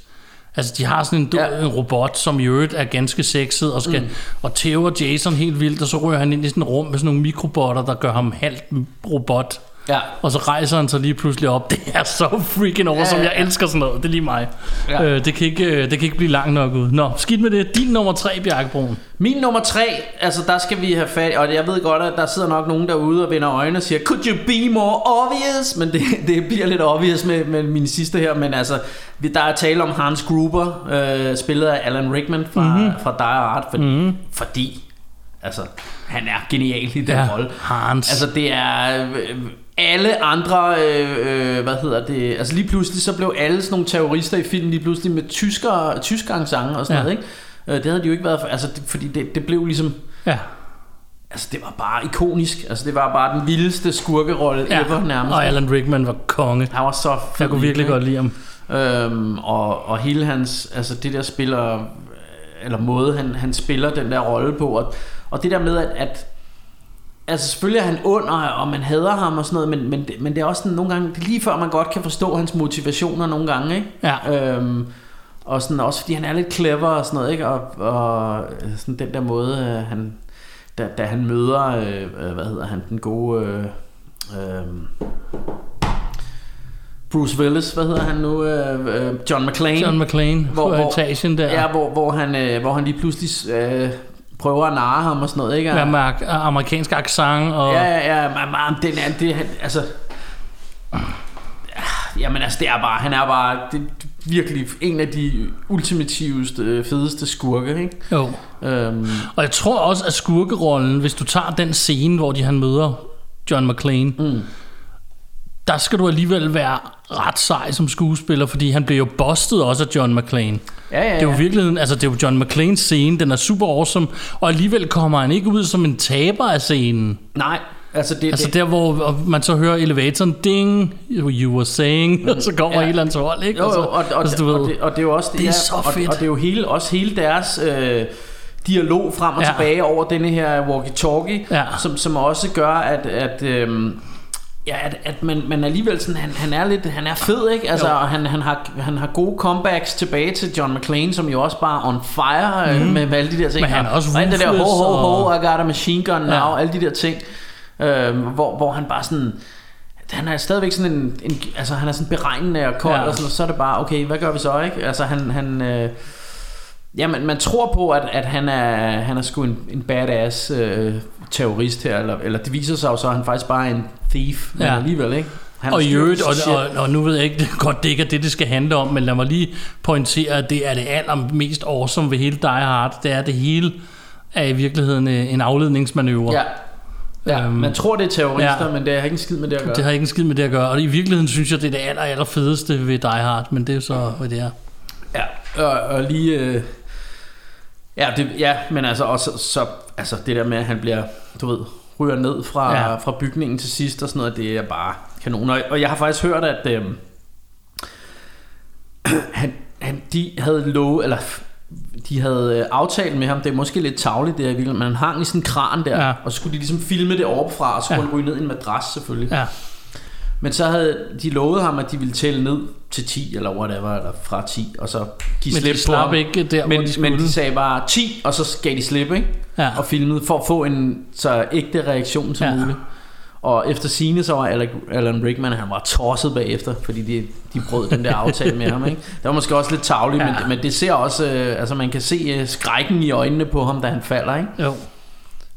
Altså, de har sådan en, ja. en robot, som i øvrigt er ganske sexet, og, skal, mm. og tæver Jason helt vildt, og så rører han ind i sådan et rum med sådan nogle mikrobotter, der gør ham halvt robot. Ja. Og så rejser han sig lige pludselig op. Det er så freaking over, Ja, som jeg ja. elsker sådan noget. Det er lige mig. Ja. Øh, det, kan ikke, øh, det kan ikke blive langt nok ud. Nå, skidt med det. Din nummer tre, Bjarke Brun. Min nummer tre, altså der skal vi have fat og jeg ved godt, at der sidder nok nogen derude og vender øjnene og siger, could you be more obvious? Men det, det bliver lidt obvious med, med min sidste her, men altså, vi- der er tale om Hans Gruber, øh, spillet af Alan Rickman fra, mm-hmm. fra Die Hard, for, mm-hmm. fordi, altså, han er genial i den Ja, rolle. Hans. Altså det er øh, alle andre, øh, øh, hvad hedder det, altså lige pludselig så blev alle sådan nogle terrorister i filmen lige pludselig med tysker, tyskangsange og sådan Ja. noget, ikke? Øh, Det havde de jo ikke været for, altså det, fordi det, det blev ligesom, Ja. altså det var bare ikonisk, altså det var bare den vildeste skurkerolle ja. ever nærmest. Og Alan Rickman var konge. Han var så fed. Jeg kunne virkelig godt lide ham. Øhm, og, og hele hans, altså det der spiller, eller måde han, han spiller den der rolle på, og, og og det der med, at, at Altså selvfølgelig er han ond, og, man hader ham og sådan noget, men, men, det- men det er også sådan, nogle gange, det er lige før man godt kan forstå hans motivationer nogle gange, ikke? Ja. Øhm, og sådan også fordi han er lidt clever og sådan noget, ikke? Og, og sådan den der måde, øh, han, da, da han møder, øh, øh, hvad hedder han, den gode... Øh, øh, Bruce Willis, hvad hedder han nu? Øh, øh, John McClane. John McClane Hvor- på hvor- etagen der. Ja, hvor, hvor, han, øh, hvor han lige pludselig øh, prøver at narre ham og sådan noget, ikke? Ja, med amerikansk accent og... Ja, ja, ja, man, man, den er, det, altså, jamen altså, det er bare, han er bare, det virkelig en af de ultimativeste, øh, fedeste skurke, ikke? Jo. Øhm, Og jeg tror også, at skurkerollen, hvis du tager den scene, hvor de han møder John McClane, mm. Der skal du alligevel være ret sej som skuespiller, fordi han bliver jo bustet også af John McClane. ja, ja, Det er jo ja. virkelig, altså det er jo John McClanes scene, den er super awesome, og alligevel kommer han ikke ud som en taber af scenen. Nej, altså det, Altså det, der, hvor man så hører elevatoren ding, you were saying, og så kommer Ja. ja. et eller andet hold, ikke? Jo, Og jo, og, og, altså, og, ved, det, og det er jo også Det er ja, så og, fedt. Og det er jo hele, også hele deres øh, dialog frem og Ja. tilbage over denne her walkie-talkie, Ja. som, som også gør, at, at øh, Ja, at, at man, man alligevel sådan, han, han er lidt, han er fed, ikke? Altså, Jo. og han, han, har, han har gode comebacks tilbage til John McClane, som jo også bare on fire mm. med, med alle de der ting. Men han er også og alt det der, ho, ho, ho, I got a machine gun now, Ja. alle de der ting. Øh, hvor, hvor han bare sådan, han er stadigvæk sådan en, en altså han er sådan beregnende og kold, ja. og sådan, og så er det bare, okay, hvad gør vi så, ikke? Altså han, han øh, ja, man, man tror på, at, at han er, han er sgu en, en badass øh, terrorist her, eller, eller det viser sig jo så, at han faktisk bare er en thief, men Ja. alligevel, ikke? Han og i øvrigt, og, og, og nu ved jeg ikke, godt, det ikke er det, det skal handle om, men lad mig lige pointere, at det er det allermest awesome ved hele Die Hard, det er, at det hele er i virkeligheden øh, en afledningsmanøvre. Ja. Ja, Øhm, man tror, det er terrorister, ja. men det har ikke en skid med det at gøre. Det har ikke en skid med det at gøre, og i virkeligheden synes jeg, det er det aller, aller fedeste ved Die Hard, men det er jo så, hvad det er. Ja, og, og lige... Øh, ja, det, ja, men altså også så, altså det der med, at han bliver, du ved, ryger ned fra, Ja. fra bygningen til sidst og sådan noget, det er bare kanon. Og, og jeg har faktisk hørt, at øh, han, han, de havde lov, eller de havde øh, aftalt med ham, det er måske lidt tavligt det her men han hang i sådan en kran der, Ja. og så skulle de ligesom filme det overfra, og så skulle Ja. ja. han ryge ned i en madras selvfølgelig. Ja, Men så havde de lovet ham, at de ville tælle ned til 10, eller whatever, eller fra 10, og så give men de på slap ikke der, men, hvor de skulle. men de sagde bare 10, og så gav de slip, ikke? Ja. Og filmede for at få en så ægte reaktion som Ja. muligt. Og efter sine så var Alan, Rickman, han var tosset bagefter, fordi de, de brød den der aftale med ham. Ikke? Det var måske også lidt tavligt, Ja. men, men det ser også, øh, altså man kan se øh, skrækken i øjnene på ham, da han falder. Ikke? Jo.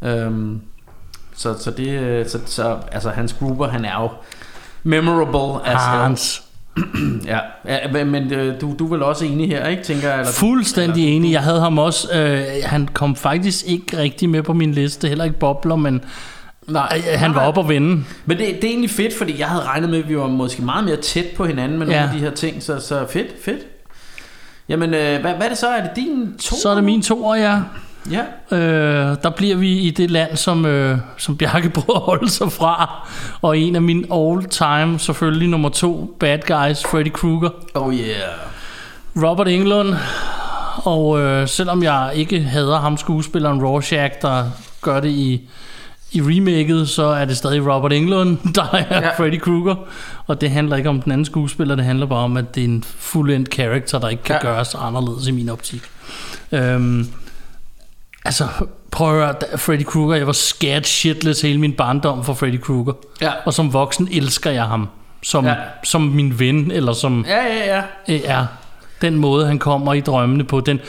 Øhm, så, så det, øh, så, så altså hans grupper, han er jo memorable as. Hans. Ja, ja men- øh, du, du er vel også enig her, ikke? Tænker jeg, eller, Fuldstændig enig. Jeg havde ham også... Øh, han kom faktisk ikke rigtig med på min liste. Heller ikke bobler, men Nej, øh, han var op og vinde. Men det, det er egentlig fedt, fordi jeg havde regnet med, at vi var måske meget mere tæt på hinanden med nogle Ja. af de her ting, så, så fedt, fedt. Jamen, øh, hvad, hvad er det så? Er det din to? Så er det min to ja. Ja. Øh, der bliver vi i det land, som, øh, som Bjarke prøver at holde sig fra. Og en af mine all-time, selvfølgelig nummer to, bad guys, Freddy Krueger. Oh yeah. Robert Englund. Og øh, selvom jeg ikke hader ham, skuespilleren Rorschach, der gør det i, i remaket, så er det stadig Robert Englund, der er ja. Freddy Krueger. Og det handler ikke om den anden skuespiller, det handler bare om, at det er en fuldendt character, der ikke kan. Ja. gøres anderledes i min optik. Øhm, altså, prøv at høre, Freddy Krueger, jeg var scared shitless hele min barndom for Freddy Krueger. Ja. Og som voksen elsker jeg ham. Som, ja. Som min ven, eller som Ja, ja, ja. øh, er den måde, han kommer i drømmene på. Den,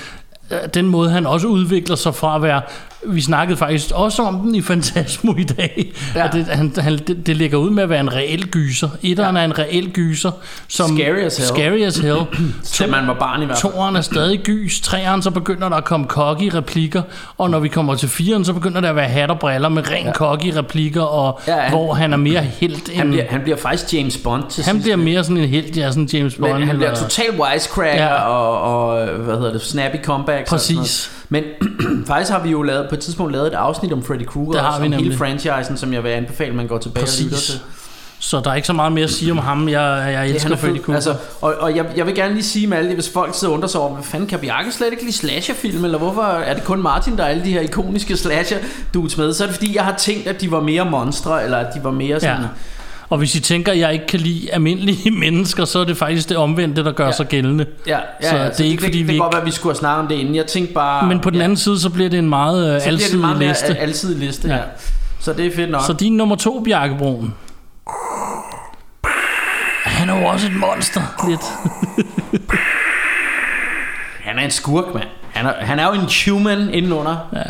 øh, den måde, han også udvikler sig fra at være... Vi snakkede faktisk også om den i Fantasmo i dag. Ja. At det, han, han, det, det ligger ud med at være en reel gyser. Etteren ja. er en reel gyser. Som, Scary as hell. Scary as hell. Da man var barn i hvert fald. Toren er stadig gys. Treeren, så begynder der at komme cocky replikker. Og når vi kommer til firen, så begynder der at være hat og briller med ren ja. cocky replikker. Og Ja, han- hvor han er mere helt end... Han bliver, han bliver faktisk James Bond til han sidst. bliver mere sådan en helt, ja, sådan James Bond. men han bliver eller- total wisecracker Ja. og, og, hvad hedder det, snappy comebacks. og sådan Præcis. noget. Men faktisk har vi jo lavet, på et tidspunkt lavet et afsnit om Freddy Krueger, Det har vi om hele nemlig. franchisen, som jeg vil anbefale, man går tilbage og lytter Præcis. til. Så der er ikke så meget mere at sige om ham. Jeg, jeg elsker er Freddy. Krueger. Altså, og, og jeg, jeg vil gerne lige sige med alle det, hvis folk sidder og undrer sig over, hvad fanden kan Bjarke slet ikke lide slasherfilm, eller hvorfor er det kun Martin, der er alle de her ikoniske slasher dudes med, så er det fordi, jeg har tænkt, at de var mere monstre, eller at de var mere sådan... Ja. Og hvis I tænker, at jeg ikke kan lide almindelige mennesker, så er det faktisk det omvendte, der gør ja. sig gældende. Ja, ja, Så ja, det er ikke, fordi det, vi det kan godt være, at vi skulle have snakket om det inden. Jeg tænkte bare... Men på den ja, anden side, så bliver det en meget øh, så bliver det en alsidig meget liste. alsidig liste, ja. Ja. Så det er fedt nok. Så din nummer to, Bjarke Broen. Han er jo også et monster, lidt. Han er en skurk, mand. Han er, han er jo en human indenunder. Ja.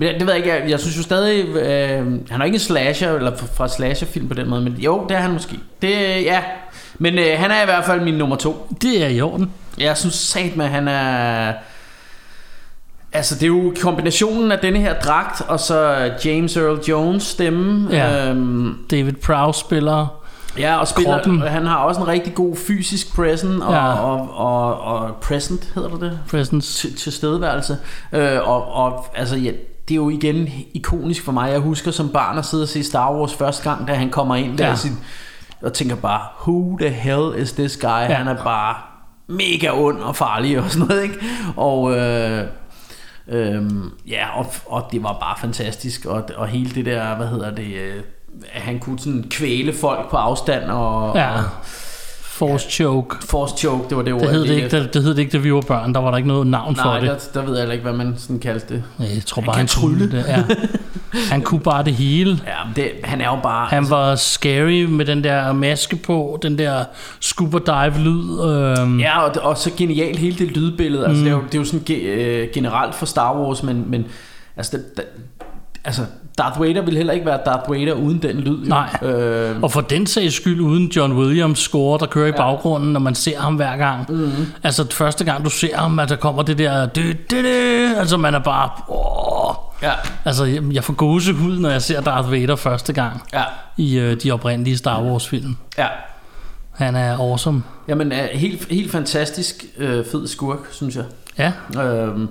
Men det ved jeg ikke, jeg, jeg synes jo stadig, øh, han er ikke en slasher, eller fra, slasherfilm på den måde, men jo, det er han måske. Det, ja. Men øh, han er i hvert fald min nummer to. Det er i orden. Jeg synes sat med, han er... Altså, det er jo kombinationen af denne her dragt, og så James Earl Jones stemme. Ja. Øhm, David Prowse spiller. ja, og spiller, Kroppen. han har også en rigtig god fysisk present, og, Ja. og, og, og present hedder det det? Presence. til, til stedværelse. Øh, og, og altså, ja, det er jo igen ikonisk for mig. Jeg husker som barn at sidde og se Star Wars første gang, da han kommer ind der Ja. sin, og tænker bare, who the hell is this guy? Ja. Han er bare mega ond og farlig og sådan noget, ikke? Og, øh, Øhm, ja, og, og det var bare fantastisk, og, og hele det der, hvad hedder det, øh, at han kunne sådan kvæle folk på afstand, og, Ja. og Force choke. force choke, det var det ord, Det hed det, ikke, det, det hed det ikke, da vi var børn. Der var der ikke noget navn for Nej, det. der, der ved jeg heller ikke, hvad man sådan kaldte det. Nej, Jeg tror bare, kan han, trylle. kunne det. Ja. Han kunne bare det hele. Ja, det, han er jo bare... Han var scary med den der maske på, den der scuba dive lyd. Øhm, Ja, og, og så genialt hele det lydbillede. Altså, Mm. det, er jo, det er jo sådan ge, øh, generelt for Star Wars, men, men altså, det, det, altså, Darth Vader ville heller ikke være Darth Vader uden den lyd. Nej. Øh, Og for den sags skyld uden John Williams score, der kører i baggrunden, når man ser ham hver gang. Mhm. Mm. Altså første gang du ser ham, at der kommer det der... Dy, dy, dy, altså man er bare... Åh, ja, altså jeg, jeg får gåsehud, når jeg ser Darth Vader første gang ja, i øh, de oprindelige Star Wars film. ja. Han er awesome. Jamen, er helt, helt fantastisk øh, fed skurk, synes jeg. Ja, Øhm,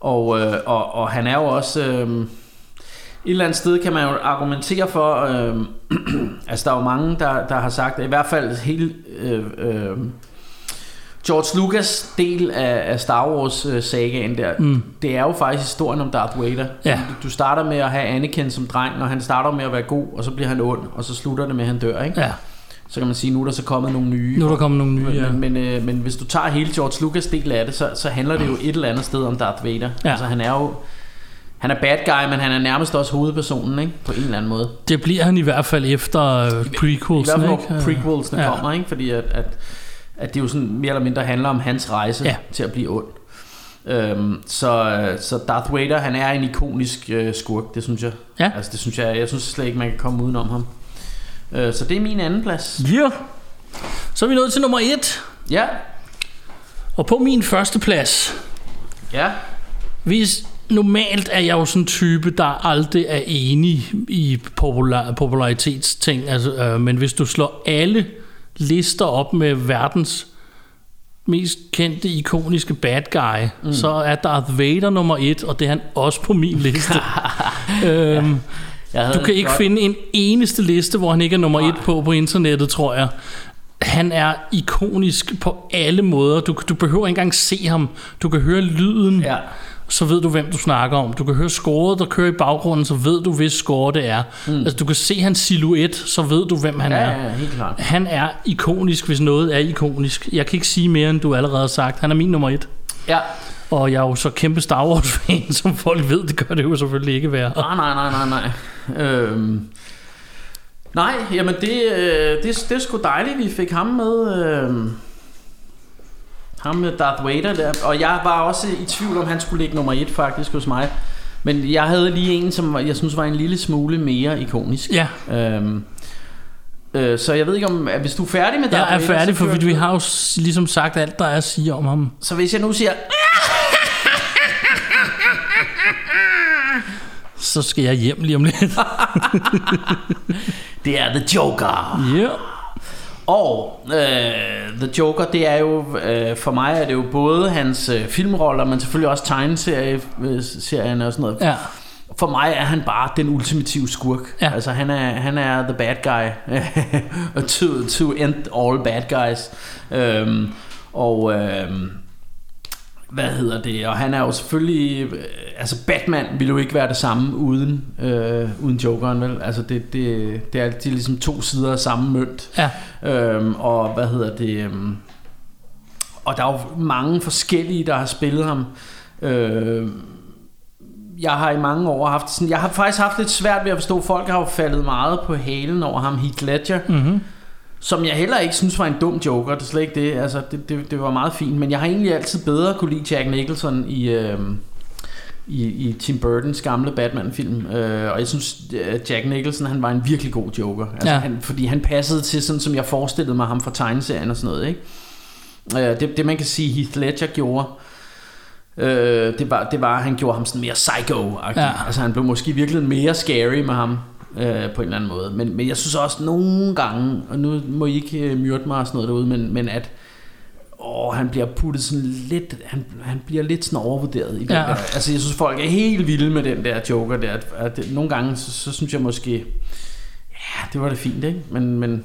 og, øh, og, og han er jo også... Øh, et eller andet sted kan man jo argumentere for... Øh, altså, der er jo mange, der, der har sagt, at i hvert fald hele... Øh, øh, George Lucas del af, af Star Wars øh, sagaen der, mm. det er jo faktisk historien om Darth Vader. Ja. Du, du starter med at have Anakin som dreng, og han starter med at være god, og så bliver han ond, og så slutter det med, at han dør, ikke? ja. Så kan man sige, nu er der så kommet nogle nye. Nu er der kommet nogle nye, ja. Men, men, øh, men hvis du tager hele George Lucas del af det, så, så handler det jo et eller andet sted om Darth Vader. Ja. Altså han er jo han er bad guy, men han er nærmest også hovedpersonen, ikke? På en eller anden måde. Det bliver han i hvert fald efter øh, I hvert prequels, fald ikke? når prequelsene Ja. kommer, ikke? Fordi at, at, at det jo sådan mere eller mindre handler om hans rejse Ja. til at blive ond. Øhm, så, øh, så Darth Vader, han er en ikonisk øh, skurk, det synes jeg. Ja. Altså det synes jeg, jeg synes slet ikke, man kan komme udenom ham. Øh, så det er min anden plads. Ja. Så er vi nået til nummer et. Ja, Og på min første plads, ja, hvis normalt er jeg jo sådan en type, der aldrig er enig i popular, popularitetsting, altså, øh, men hvis du slår alle lister op med verdens mest kendte, ikoniske bad guy, mm. så er Darth Vader nummer et, og det er han også på min liste. øhm, havde du kan ikke godt- finde en eneste liste, hvor han ikke er nummer Nej. et på på internettet, tror jeg. Han er ikonisk på alle måder. Du, du behøver ikke engang se ham. Du kan høre lyden, Ja. Så ved du, hvem du snakker om. Du kan høre scoret, der kører i baggrunden, så ved du, hvis score det er. Mm. Altså, du kan se hans silhuet, så ved du, hvem han Ja, er. ja, helt klart. Han er ikonisk, hvis noget er ikonisk. Jeg kan ikke sige mere, end du allerede har sagt. Han er min nummer et. Ja. Og jeg er jo så kæmpe Star Wars-fan, som folk ved, det gør det jo selvfølgelig ikke være. Nej, nej, nej, nej, nej. Øhm, nej, jamen det, øh, det, det er sgu dejligt, vi fik ham med. Øh, ham med Darth Vader der. Og jeg var også i tvivl om, han skulle ligge nummer et faktisk hos mig. Men jeg havde lige en, som jeg synes var en lille smule mere ikonisk. Ja, Øhm, øh, så jeg ved ikke om, at hvis du er færdig med Darth jeg er Vader, færdig, for vi, vi har jo ligesom sagt alt, der er at sige om ham. Så hvis jeg nu siger, Så skal jeg hjem lige om lidt. det er The Joker. Ja. Og øh, The Joker, det er jo, øh, for mig er det jo både hans øh, filmroller, men selvfølgelig også tegneserierne og sådan noget. Ja. for mig er han bare den ultimative skurk. Ja. Altså han er, han er the bad guy to, to end all bad guys. Øhm, og øhm, hvad hedder det? Og han er jo selvfølgelig... øh, Altså Batman ville jo ikke være det samme uden, øh, uden Jokeren, vel? Altså det, det, det er altid ligesom to sider af samme mønt. Ja. Øhm, og hvad hedder det? øhm, Og der er jo mange forskellige, der har spillet ham. Øh, jeg har i mange år haft sådan, jeg har faktisk haft lidt svært ved at forstå, folk har jo faldet meget på halen over ham, Heath Ledger, Mm-hmm. Som jeg heller ikke synes var en dum joker, det er slet ikke det, altså det, det, det var meget fint, men jeg har egentlig altid bedre kunne lide Jack Nicholson i, øh, i, i Tim Burtons gamle Batman-film, øh, og jeg synes, at Jack Nicholson, han var en virkelig god joker, altså, Ja. han, fordi han passede til sådan, som jeg forestillede mig ham fra tegneserien og sådan noget, ikke? Øh, det, det man kan sige, Heath Ledger gjorde, øh, det, var, det var, at han gjorde ham sådan mere psycho ja. Altså han blev måske virkelig mere scary med ham øh, på en eller anden måde. Men, men jeg synes også nogle gange, og nu må I ikke øh, myrde mig og sådan noget derude, men, men at åh, han bliver puttet sådan lidt, han, han bliver lidt sådan overvurderet i Ja. der. Altså jeg synes folk er helt vilde med den der Joker der. At, at nogle gange, så, så synes jeg måske, ja, det var det fint, ikke? Men, men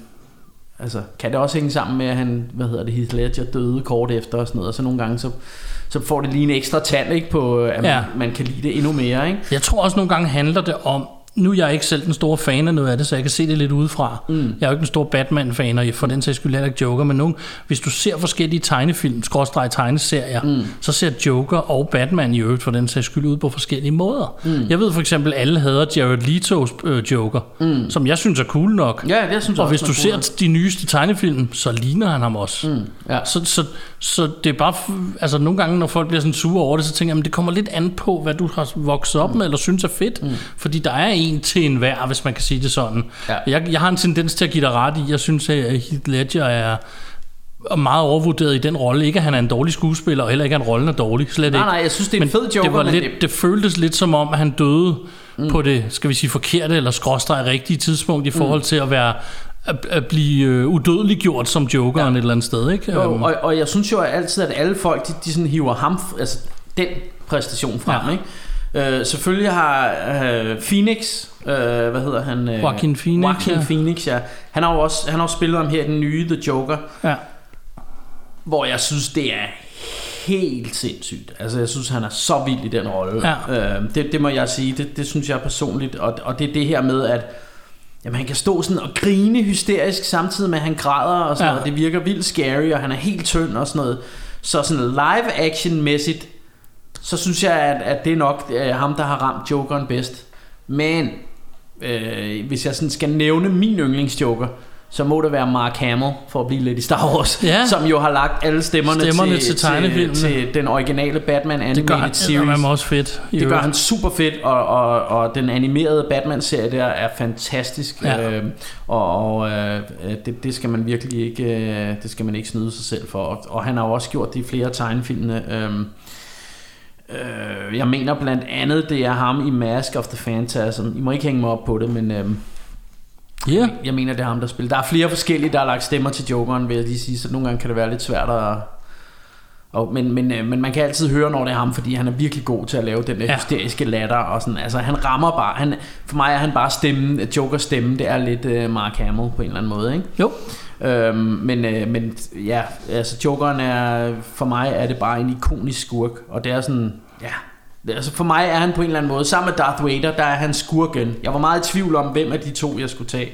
altså, kan det også hænge sammen med, at han, hvad hedder det, Heath Ledger døde kort efter og sådan noget, og så nogle gange, så, så får det lige en ekstra tand, ikke, på, at man, ja. man kan lide det endnu mere, ikke? Jeg tror også nogle gange handler det om, nu er jeg ikke selv den store fan af noget af det, så jeg kan se det lidt udefra. Mm. Jeg er jo ikke en stor Batman-fan, og for den sags skyld heller ikke Joker, men nogen, hvis du ser forskellige tegnefilm, skråstreg tegneserier, mm. så ser Joker og Batman i øvrigt for den sags skyld ud på forskellige måder. Mm. Jeg ved for eksempel, at alle hader Jared Leto's øh, Joker, mm. som jeg synes er cool nok. Ja, det synes jeg og hvis også, du man ser de nyeste tegnefilm, så ligner han ham også. Mm. Ja. Så, så, så det er bare, altså nogle gange, når folk bliver sådan sure over det, så tænker jeg, at det kommer lidt an på, hvad du har vokset op med, eller synes er fedt. Mm. Fordi der er en til en hver, hvis man kan sige det sådan. Ja. Jeg, jeg har en tendens til at give dig ret i, jeg synes, at Heath Ledger er meget overvurderet i den rolle. Ikke at han er en dårlig skuespiller, og heller ikke at rollen er dårlig. Slet Nej, ikke. nej, jeg synes, det er en fed joker, det, var men lidt, det- det... føltes lidt som om, at han døde mm. på det, skal vi sige, forkerte eller skråstreg rigtige tidspunkt i forhold til at være at, at blive øh, udødeliggjort som jokeren ja. et eller andet sted. Ikke? Jo, Øhm, og, og jeg synes jo altid, at alle folk, de, de sådan hiver ham, altså den præstation frem, Ja. ikke? Øh, selvfølgelig har øh, Phoenix, øh, hvad hedder han? Øh, Joaquin Phoenix, Joaquin ja. Phoenix, ja. Han har jo også, han har jo spillet ham her i den nye The Joker, ja. hvor jeg synes, det er helt sindssygt. Altså, jeg synes, han er så vild i den rolle. Ja. Øh, det, det må jeg sige, det, det synes jeg personligt. Og, og det er det her med, at jamen, han kan stå sådan og grine hysterisk, samtidig med, at han græder og sådan Ja. noget. Det virker vildt scary, og han er helt tynd og sådan noget. Så sådan live action-mæssigt, så synes jeg, at, at det er nok øh, ham, der har ramt Jokeren bedst. Men øh, hvis jeg sådan skal nævne min yndlingsjoker, så må det være Mark Hamill, for at blive lidt i Star Wars, Ja. som jo har lagt alle stemmerne, Stemmerne til, til til, til den originale Batman Det gør Animated han Series. også fedt. Det gør øvrigt. han super fedt, og, og, og den animerede Batman-serie der er fantastisk. Ja. Øh, og og øh, det, det skal man virkelig ikke, øh, det skal man ikke snyde sig selv for. Og, og han har jo også gjort det i flere tegnefilmene. Øh, øh, jeg mener blandt andet, det er ham i Mask of the Phantasm. I må ikke hænge mig op på det, men... Øh, Ja, jeg mener, det er ham, der spiller. Der er flere forskellige, der har lagt stemmer til Jokeren, vil jeg lige sige, så nogle gange kan det være lidt svært at... Og, men, men, øh, men man kan altid høre, når det er ham, fordi han er virkelig god til at lave den der Ja. hysteriske latter. Og sådan. Altså, han rammer bare... Han, for mig er han bare stemmen, Jokers stemme, det er lidt uh, Mark Hamill på en eller anden måde. Ikke? jo. Øhm, men, øh, men ja, altså Jokeren er... For mig er det bare en ikonisk skurk. Og det er sådan... Ja, altså for mig er han på en eller anden måde, sammen med Darth Vader, der er han skurken. Jeg var meget i tvivl om, hvem af de to, jeg skulle tage.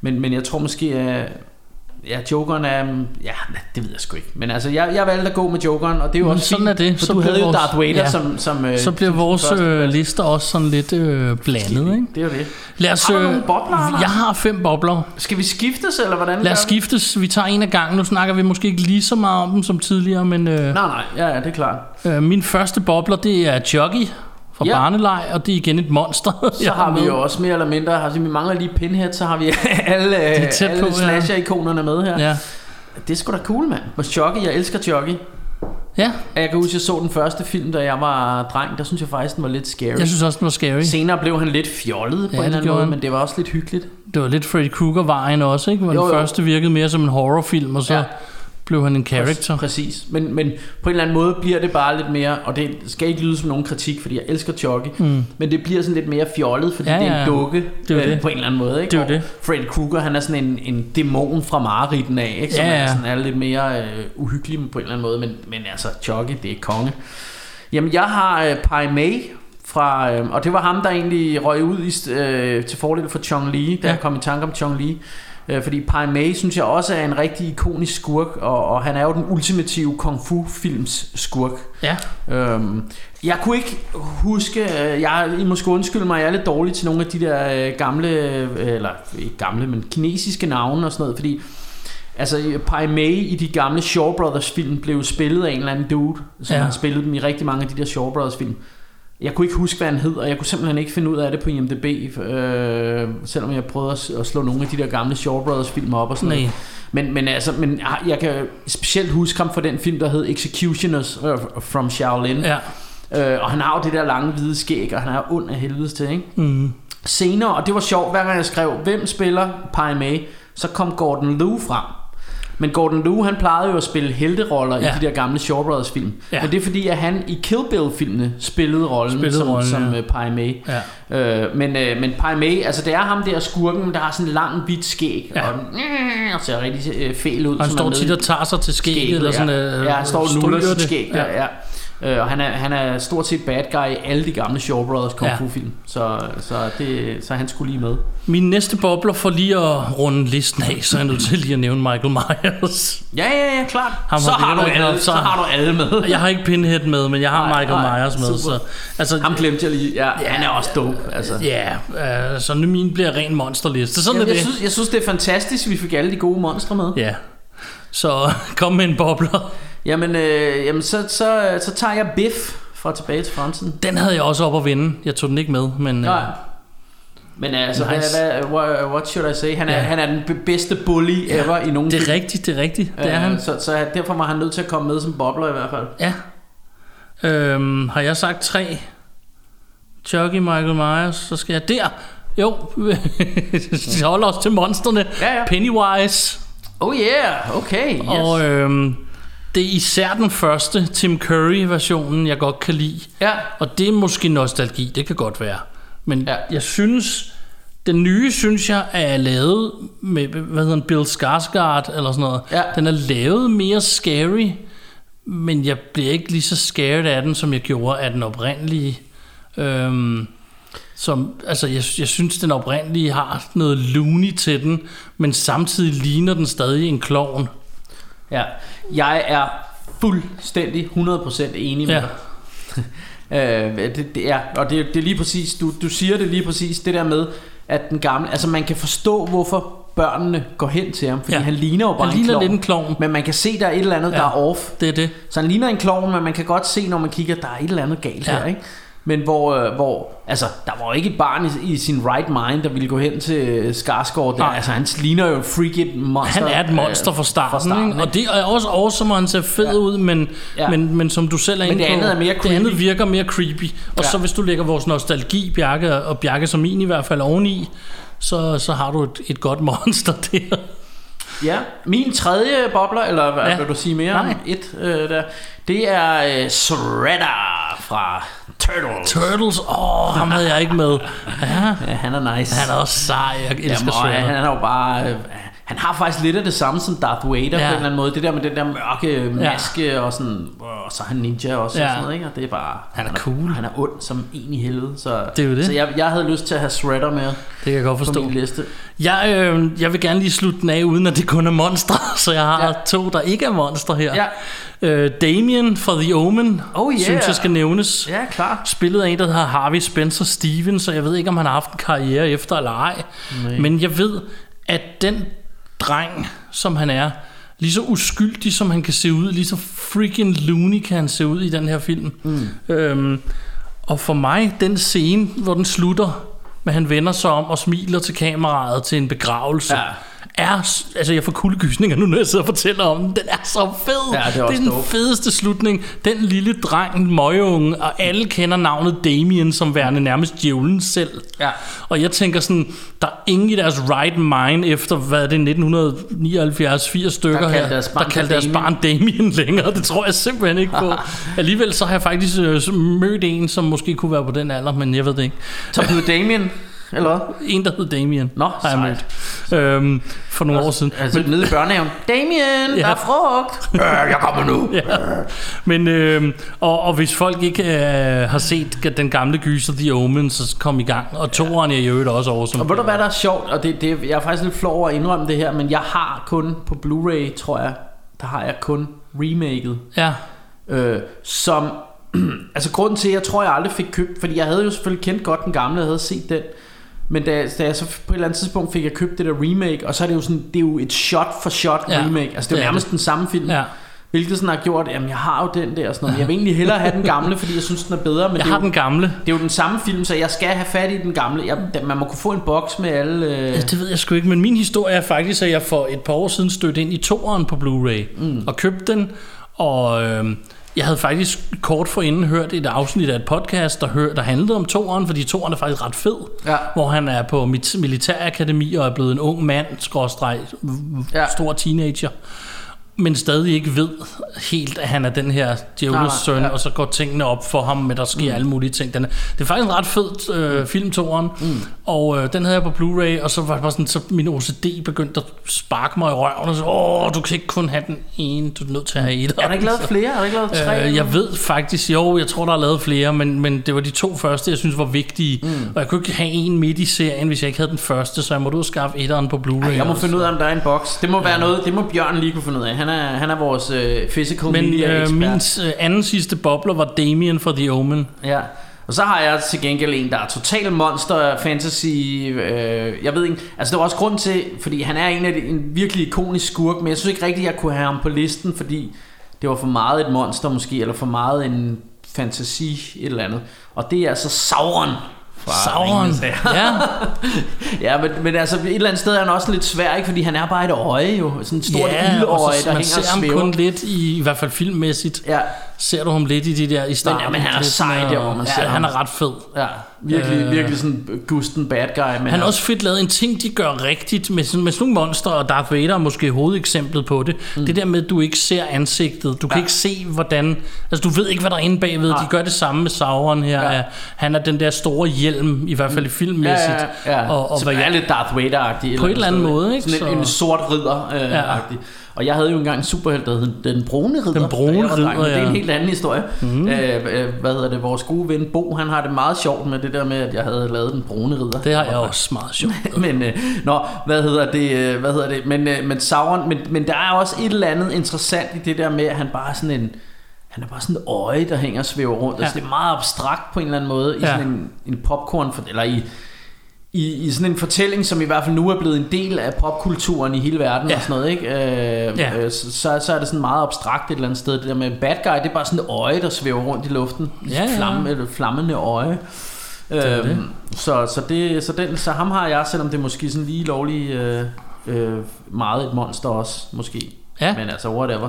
Men, men jeg tror måske, at ja, Jokeren er... Ja, det ved jeg sgu ikke. Men altså, jeg, jeg valgte at gå med Jokeren, og det er jo Men også sådan fint, er det. For Så du bliver havde jo vores- Darth Vader ja. som, som... øh, Så bliver som vores øh, lister også sådan lidt øh, blandet, ikke? Det er jo det. Lad os, Har du øh, nogle bobler, Anders? Jeg har fem bobler. Skal vi skiftes, eller hvordan Lad os skiftes. Vi tager en af gangen. Nu snakker vi måske ikke lige så meget om dem som tidligere, men øh, Nej, nej, ja, ja, det er klart. øh, min første bobler, det er Chucky fra Ja. Barneleg, og det er igen et monster. Så har vi jo også mere eller mindre, altså, vi mangler lige Pinhead, så har vi alle, tæt alle på, slasher-ikonerne med her. Ja. Det er sgu da cool, mand. Og Chucky, jeg elsker Chucky. ja, Jeg kan huske, jeg så den første film, da jeg var dreng. Der synes jeg faktisk, den var lidt scary. jeg synes også, den var scary. Senere blev han lidt fjollet på Ja, en eller anden måde, han. men det var også lidt hyggeligt. Det var lidt Freddy Krueger-vejen også, ikke? Hvor Jo, den jo. første virkede mere som en horrorfilm, og så Ja. Blev han en character. Præcis. Men, men på en eller anden måde bliver det bare lidt mere, og det skal ikke lyde som nogen kritik, fordi jeg elsker Chucky, mm. men det bliver sådan lidt mere fjollet, fordi Ja, ja, det er en dukke Det er øh, det. på en eller anden måde. Ikke? Det er det. Freddy Krueger, han er sådan en, en dæmon fra mareridten af, ikke? som Ja, er, ja. sådan, er lidt mere øh, uhyggelig på en eller anden måde, men, men altså Chucky, det er konge. Jamen jeg har øh, Pai Mei fra, øh, og det var ham, der egentlig røg ud i, øh, til fordel for Chong Li, da Ja. jeg kom i tanke om Chong Li. Øh, fordi Pai Mei synes jeg også er en rigtig ikonisk skurk, og, og han er jo den ultimative kung fu films skurk. Ja, Øhm, jeg kunne ikke huske, øh, jeg, I måske undskylde mig, jeg er lidt dårlig til nogle af de der øh, gamle, eller ikke gamle, men kinesiske navne og sådan noget, fordi altså Pai Mei i de gamle Shaw Brothers film blev spillet af en eller anden dude, som ja. har spillet dem i rigtig mange af de der Shaw Brothers film. Jeg kunne ikke huske, hvad han hed, og jeg kunne simpelthen ikke finde ud af det på IMDb, øh, selvom jeg prøvede at, slå nogle af de der gamle Shaw Brothers film op og sådan nej. noget. Men, men, altså, men jeg- jeg kan specielt huske ham for den film, der hed Executioners øh, from Shaolin. Ja. Øh, og han har jo det der lange hvide skæg, og han er ond af helvedes til, ikke? Mm. Senere, og det var sjovt, hver gang jeg skrev, hvem spiller Pai Mei, så kom Gordon Liu frem. Men Gordon Liu, han plejede jo at spille helteroller ja. Ja. i de der gamle Shaw Brothers film. Ja. Ja. Men det er fordi, at han i Kill Bill-filmene spillede rollen Spillede som, rollen, som ja. ja. Pai Mei. Ja. Øh, men, øh, men Pai Mei, altså det er ham der skurken, der har sådan en lang hvidt skæg, Ja. ja. og, den, og ser rigtig øh, fæl ud. Og han står tit og tager sig til skægget, eller sådan, ja. øh, ja, han står og nuller sit skæg der, Ja. Øh, og han er, han er stort set bad guy i alle de gamle Shaw Brothers kung fu film. Så, så, det, så han skulle lige med. Min næste bobler for lige at runde listen af, så er jeg nødt til lige at nævne Michael Myers. Ja, ja, ja, klart. Ham så, har du alle, så så- har du alle med. Jeg har ikke Pinhead med, men jeg har Nej, Michael nej, Myers med. super. Så, altså, Ham glemte jeg lige. Ja, ja. han er også dope. Altså. Ja, øh, så nu min bliver ren monsterliste. Sådan Jamen, er jeg, det. synes, jeg synes, det er fantastisk, at vi fik alle de gode monstre med. Ja. Så kom med en bobler. Jamen, øh, jamen så, så, så tager jeg Biff fra Tilbage til Fremtiden. Den havde jeg også op at vinde. Jeg tog den ikke med, men... Nej. Øh, Men altså, Nice. hvad, hvad, what, should I say? Han er, Ja. han er den be- bedste bully ja. ever i nogen det er rigtigt, det er rigtigt. Det er Øh, han. Så, så derfor var han nødt til at komme med som bobler i hvert fald. Ja. Øhm, har jeg sagt tre? Chucky, Michael Myers, så skal jeg der. Jo, vi holder os til monsterne. Ja, ja. Pennywise. Oh yeah, okay. Yes. Og øhm, det er især den første Tim Curry-versionen, jeg godt kan lide. ja. Og det er måske nostalgi, det kan godt være. Men ja. Jeg synes, den nye synes jeg er lavet med, hvad hedder den, Bill Skarsgård eller sådan noget. Ja. Den er lavet mere scary, men jeg bliver ikke lige så scared af den, som jeg gjorde af den oprindelige. Øhm, som, altså jeg, jeg synes, den oprindelige har noget loony til den, men samtidig ligner den stadig en klovn. Ja. Jeg er fuldstændig 100% enig med Ja. dig. øh, det, det, ja, og det, det er lige præcis, du, du siger det lige præcis, det der med, at den gamle, altså man kan forstå, hvorfor børnene går hen til ham, fordi Ja. han ligner jo bare Han en ligner klovn. lidt en klovn. Men man kan se, der er et eller andet, Ja. der er off. Det er det. Så han ligner en klovn, men man kan godt se, når man kigger, der er et eller andet galt ja. her, ikke? Men hvor, øh, hvor, altså, der var jo ikke et barn i, i sin right mind, der ville gå hen til øh, Skarsgård der. Nej. Altså, han ligner jo et freaky monster. Han er et monster øh, fra starten, fra starten ikke? og det er også awesome, og han ser fed ja. ud, men, ja. Men, men som du selv er Men inde det på, andet er mere det andet creepy. virker mere creepy. Og ja. Så hvis du lægger vores nostalgi, Bjarke, og Bjarke som min i hvert fald oveni, så, så har du et, et godt monster der. Ja, min tredje bobler, eller hvad ja. vil du sige mere Nej. om et øh, der, det er øh, Shredder fra Turtles. Turtles, åh, ham havde jeg ikke med. Ja, Ja, han er nice. han er også sej, jeg elsker Jamen, Shredder. han er jo bare... Han har faktisk lidt af det samme som Darth Vader Ja. på en eller anden måde. Det der med den der mørke maske ja. og sådan... Og så er han ninja også Ja. og sådan noget, ikke? Og det er bare... Han er cool. Han er ond som en i helvede. Så, Det er jo det. Så jeg, jeg havde lyst til at have Shredder med Det kan jeg godt på forstå. min liste. Jeg, øh, jeg vil gerne lige slutte den af, uden at det kun er monstre, så jeg har. Ja. to, der ikke er monstre her. Ja. Øh, Damien fra The Omen, Oh, yeah. synes jeg skal nævnes. Ja, klar. Spillet af en, der hedder Harvey Spencer Stevens, så jeg ved ikke, om han har haft en karriere efter eller ej. Nej. Men jeg ved, at den dreng, som han er, lige så uskyldig, som han kan se ud, lige så freaking loony kan han se ud i den her film. Mm. Øhm, og for mig, den scene, hvor den slutter, med han vender sig om og smiler til kameraet til en begravelse, Ja. Er, altså jeg får kuldegysninger nu, når jeg sidder og fortæller om den. Den er så fed. Ja, det er det er den dope. fedeste slutning. Den lille dreng, møgeunge, og alle kender navnet Damien som værende nærmest djævlen selv. Ja. Og jeg tænker sådan, der er ingen i deres right mind efter, hvad er det, 1979-80 stykker Der her, deres der kaldte deres barn Damien længere. Det tror jeg simpelthen ikke på. Alligevel så har jeg faktisk øh, mødt en, som måske kunne være på den alder, men jeg ved det ikke. Så blev Damien, eller? En, der hed Damien, Nå, har jeg mødt. Øhm, for nogle år siden. Altså nede i børnehaven. Damien, der er frugt. Øh, jeg kommer nu. Ja. Men, øh, og, og hvis folk ikke øh, har set den gamle gyser The Omen, så kom i gang. Og toeren er i øvrigt også over som Og ved du hvad der er sjovt, og det, det, jeg er faktisk lidt flov over at indrømme det her, men jeg har kun på Blu-ray, tror jeg, der har jeg kun remaket, Ja, øh, som, altså grunden til, at jeg tror, jeg aldrig fik købt, fordi jeg havde jo selvfølgelig kendt godt den gamle, jeg havde set den, men da, da jeg så på et eller andet tidspunkt fik jeg købt det der remake, og så er det jo sådan, det er jo et shot for shot Ja, remake, altså det er jo nærmest det. den samme film. ja. Hvilket sådan har gjort, jamen jeg har jo den der og sådan noget. Jeg vil egentlig hellere have den gamle, fordi jeg synes den er bedre. Men Jeg det, er har jo, den gamle. det er jo den samme film, så jeg skal have fat i den gamle. Jeg, man må kunne få en boks med alle... Øh, Ja, det ved jeg sgu ikke, men min historie er faktisk, at jeg for et par år siden stødte ind i toeren på Blu-ray mm. og købte den, og øh, jeg havde faktisk kort forinden hørt et afsnit af et podcast, der, hør, der handlede om toeren, fordi toeren er faktisk ret fed, Ja. hvor han er på militærakademi og er blevet en ung mand, skråstreg, ja. stor teenager, men stadig ikke ved helt, at han er den her djævles søn, ja. og så går tingene op for ham, men der sker mm. alle mulige ting. Den er, det er faktisk en ret fed øh, film, toeren, mm. og øh, den havde jeg på Blu-ray, og så var det bare sådan, så min OCD begyndte at sparke mig i røven, og så, åh, du kan ikke kun have den ene, du er nødt til at have et. er der ikke lavet flere? Er der ikke lavet tre? Øh, jeg ved faktisk, jo, jeg tror, der er lavet flere, men, men det var de to første, jeg synes var vigtige. Mm. Og jeg kunne ikke have en midt i serien, hvis jeg ikke havde den første, så jeg måtte ud og skaffe etteren på Blu-ray. Ej, jeg må også. finde ud af, om der er en boks. Det må være noget, det må Bjørn lige kunne finde ud af. Han er, han er vores øh, physical Men media øh, ekspert. min øh, anden sidste bobler var Damien fra The Omen. Ja. Og så har jeg til gengæld en, der er total monster fantasy. Øh, jeg ved ikke, altså det var også grund til, fordi han er en af de, en virkelig ikonisk skurk, men jeg synes ikke rigtigt, jeg kunne have ham på listen, fordi det var for meget et monster måske, eller for meget en fantasi et eller andet. Og det er altså Sauron. Fra Sauron. Ja, Ja, men, men altså et eller andet sted er han også lidt svær, ikke? Fordi han er bare et øje jo. Sådan et stort ja lille og øje, så der man hænger ser ham kun lidt, i, i hvert fald filmmæssigt. Ja, Ser du ham lidt i de der i starten. ja, men han er sej der, hvor man ja, ser han ham. er ret fed. ja. Virkelig, Øh. virkelig sådan Gusten bad guy. Men Han har også fedt lavet en ting, de gør rigtigt med, sådan- med sådan nogle monster, og Darth Vader er måske hovedeksemplet på det. Mm. Det der med, at du ikke ser ansigtet. Du kan Ja. ikke se, hvordan... Altså, du ved ikke, hvad der er inde bagved. Nej. De gør det samme med Sauron her. Ja. Ja. Han er den der store hjelm, i hvert fald filmmæssigt. Ja, ja, ja. Og, og Som hvad er lidt Darth Vader-agtig. På et eller andet måde, ikke? Sådan en, en Så- sort ridder-agtig. Øh, Ja. agtig. Og jeg havde jo engang en superhelt, der hed Den Brune Ridder. Den Brune Ridder, men Det er en ja. helt anden historie. Mm. Øh, hvad hedder det? Vores gode ven Bo, han har det meget sjovt med det der med, at jeg havde lavet Den Brune Ridder. det har jeg også meget sjovt. men øh, nå, hvad hedder det? øh, Hvad hedder det? Men øh, men Sauron, men, men der er også et eller andet interessant i det der med at han bare er sådan en han er bare sådan et øje, der hænger og svæver rundt. Ja. Altså, Ja. det er meget abstrakt på en eller anden måde, i Ja. sådan en, en popcorn, eller i, i, i sådan en fortælling, som i hvert fald nu er blevet en del af popkulturen i hele verden Ja. og sådan noget, ikke? Øh, Ja. øh, så, så, er det sådan meget abstrakt et eller andet sted. Det der med bad guy, det er bare sådan et øje, der svæver rundt i luften. Ja, ja. Flamme, eller flammende øje. er Øhm, det. så, så, det, så, den, så ham har jeg, selvom det er måske sådan lige lovlig øh, øh, meget et monster også, måske. Ja. Men altså, whatever.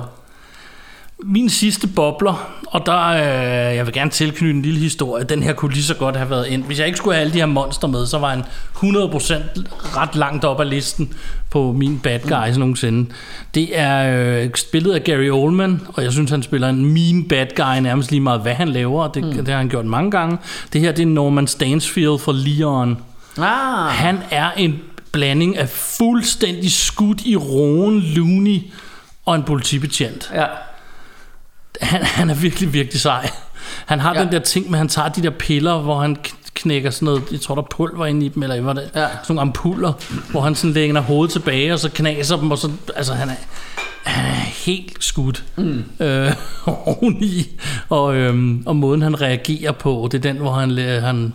Min sidste bobler, og der øh, jeg vil gerne tilknytte en lille historie. Den her kunne lige så godt have været ind. Hvis jeg ikke skulle have alle de her monster med, så var han 100% ret langt op ad listen på min bad guys mm. nogensinde. Det er øh, spillet af Gary Oldman, og jeg synes, han spiller en mean bad guy nærmest lige meget, hvad han laver. og Det, mm. det har han gjort mange gange. Det her, det er Norman Stansfield fra Leon. Ah, Han er en blanding af fuldstændig skudt i roen, loony og en politibetjent ja. Han, han er virkelig, virkelig sej. Han har Ja. den der ting med, han tager de der piller, hvor han knækker sådan noget, jeg tror der er pulver inde i dem, eller hvad det Ja. sådan nogle ampuller, hvor han sådan lægger hovedet tilbage, og så knaser dem, og så, altså han er, han er helt skudt mm. øh, oveni, og, øhm, og måden han reagerer på, det er den, hvor han, han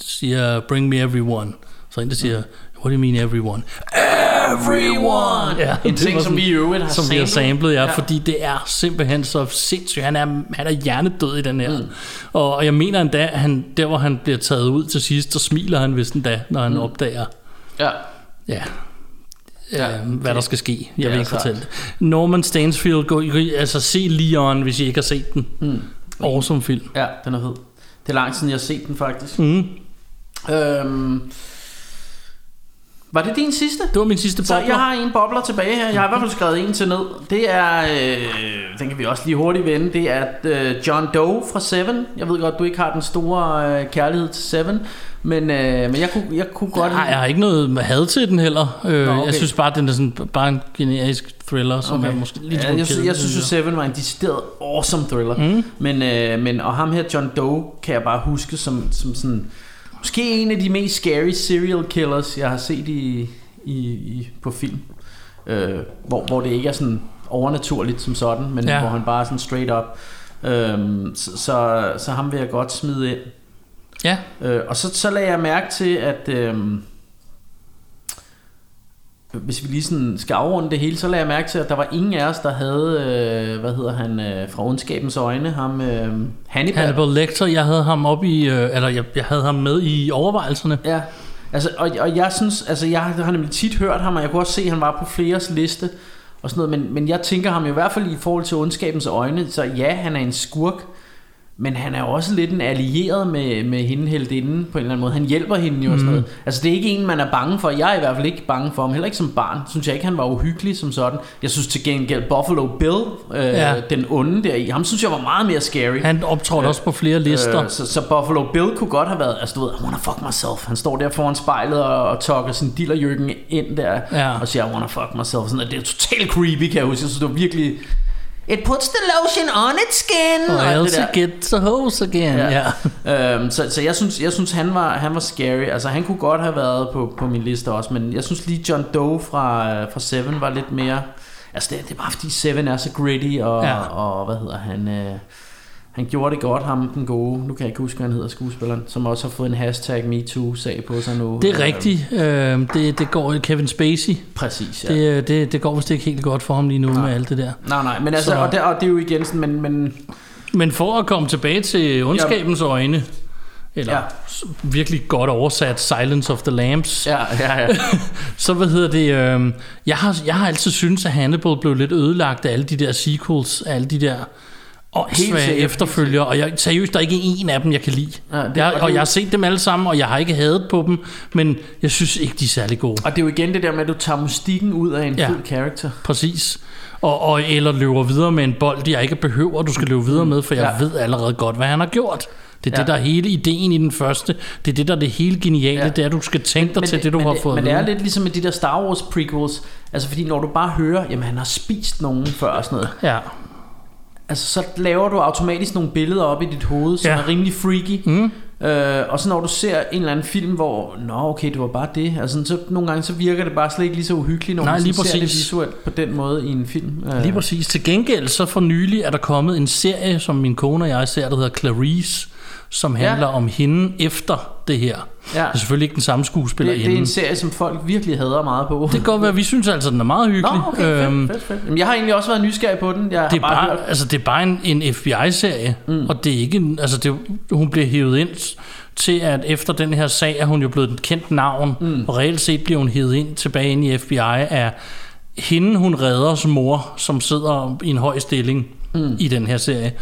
siger, bring me everyone. Så en, der siger, what do you mean everyone? Everyone! Ja, En ting, var som vi i øvrigt har som vi har samlet. samlet, ja, Ja. ja, fordi det er simpelthen så sindssygt. Han er, han er hjernedød i den her. Mm. Og, og jeg mener endda, at han, der hvor han bliver taget ud til sidst, så smiler han vist endda, når han mm. opdager. Ja. Ja. ja, Ja, hvad der skal ske. Jeg er vil ikke klart. fortælle det. Norman Stansfield, gå, altså se Leon, hvis I ikke har set den. Mm. Awesome film. Ja, den er fed. Det er lang tid, jeg har set den faktisk. Mm. Øhm, var det din sidste? Det var min sidste Så bobler. jeg har en bobler tilbage her. Jeg har i hvert fald skrevet en til ned. Det er, øh, den kan vi også lige hurtigt vende. Det er øh, John Doe fra Seven. Jeg ved godt, du ikke har den store øh, kærlighed til Seven. Men, øh, men jeg, kunne, jeg kunne godt Nej, jeg har ikke noget med had til den heller. Øh, Nå, okay. Jeg synes bare, den er sådan, bare en generisk thriller, som okay. er måske lidt ja, jeg, synes, jeg synes jo, Seven var en decideret awesome thriller. Mm. Men, øh, men, og ham her, John Doe, kan jeg bare huske som, som sådan... Måske en af de mest scary serial killers, jeg har set i, i, i, på film. Øh, hvor, hvor det ikke er sådan overnaturligt som sådan, men Ja. hvor han bare er sådan straight up. Øhm, så, så, så ham vil jeg godt smide ind. Ja, Øh, og så, så lagde jeg mærke til, at øhm, hvis vi lige sådan skal afrunde det hele, så lagde jeg mærke til, at der var ingen af os, der havde, øh, hvad hedder han, øh, fra ondskabens øjne, ham øh, Hannibal. Hannibal Lecter, jeg havde ham op i, øh, eller jeg, jeg havde ham med i overvejelserne. Ja, altså, og, og jeg synes, altså jeg har, nemlig tit hørt ham, og jeg kunne også se, at han var på fleres liste, og sådan noget, men, men jeg tænker ham i hvert fald i forhold til ondskabens øjne, så ja, han er en skurk, men han er også lidt en allieret med, med hende heldinden på en eller anden måde. Han hjælper hende jo og sådan noget. Altså det er ikke en, man er bange for. Jeg er i hvert fald ikke bange for ham. Heller ikke som barn. Synes jeg ikke, han var uhyggelig som sådan. Jeg synes til gengæld Buffalo Bill, øh, Ja. den onde der i, ham synes jeg var meget mere scary. Han optrådte også på flere lister. Øh, så, så Buffalo Bill kunne godt have været, altså du ved, I wanna fuck myself. Han står der foran spejlet og, og tokker sin dillerjøkken ind der, Ja. og siger, I wanna fuck myself. Sådan, og det er totalt creepy, kan jeg huske. Jeg synes, det var virkelig... It puts the lotion on its skin. Og det else der. get the hose again. Ja. ja. Øhm, så, så jeg synes, jeg synes han, var, han var scary Altså han kunne godt have været på, på min liste også Men jeg synes lige John Doe fra, øh, fra Seven var lidt mere Altså det, det er bare fordi Seven er så gritty Og, Ja. ja. og hvad hedder han øh, Han gjorde det godt ham den gode Nu kan jeg ikke huske hvad han hedder skuespilleren Som også har fået en hashtag MeToo sag på sig nu Det er Øh, rigtigt. Øh, det, det går Kevin Spacey. Præcis ja. Det, det, det går vist ikke helt godt for ham lige nu med alt det der. Nej nej men altså Så- og, det, og det er jo igen sådan Men, men Men for at komme tilbage til ondskabens øjne, eller Ja. virkelig godt oversat Silence of the Lambs, ja, ja, ja. så hvad hedder det, øh, jeg, har, jeg har altid syntes, at Hannibal blev lidt ødelagt af alle de der sequels, af alle de der åndssvage sikkert, efterfølgere, og jeg, seriøst, der er ikke en af dem, jeg kan lide. Ja, det- jeg, og det- og jeg har set dem alle sammen, og jeg har ikke hadet på dem, men jeg synes ikke, de er særlig gode. Og det er jo igen det der med At du tager mystikken ud af en Ja. fed character Præcis. Og, og eller løber videre med en bold, jeg ikke behøver, du skal løbe videre med, for jeg Ja. ved allerede godt, hvad han har gjort. Det er Ja. det, der er hele ideen i den første. Det er det, der er det hele geniale, Ja. det er, at du skal tænke dig til det, du men har fået Men det er lidt ligesom med de der Star Wars prequels. Altså fordi når du bare hører, jamen han har spist nogen før og sådan noget. Ja. Altså så laver du automatisk nogle billeder op i dit hoved, som Ja. er rimelig freaky. Mm. Øh, og så når du ser en eller anden film, hvor, nå okay, det var bare det. Altså så nogle gange så virker det bare slet ikke lige så uhyggeligt, når Nej, man lige ser det visuelt på den måde i en film. Øh, Lige præcis. Til gengæld, så for nylig er der kommet en serie, som min kone og jeg ser, der hedder Clarice, som Ja. handler om hende efter det her. Ja. Det er selvfølgelig ikke den samme skuespiller det, det er en serie, som folk virkelig hader meget på. det kan godt være, vi synes altså, den er meget hyggelig. Nå, okay, fedt, Øhm, fedt, fedt. Jamen, jeg har egentlig også været nysgerrig på den. Jeg det er bare, bare, hørt. altså, det er bare en, en FBI-serie, mm. og det er ikke, en- altså det, hun bliver hævet ind til, at efter den her sag, er hun jo blevet et kendt navn, mm. og reelt set bliver hun hævet ind tilbage ind i FBI af hende, hun redders mor, som sidder i en høj stilling mm. i den her serie,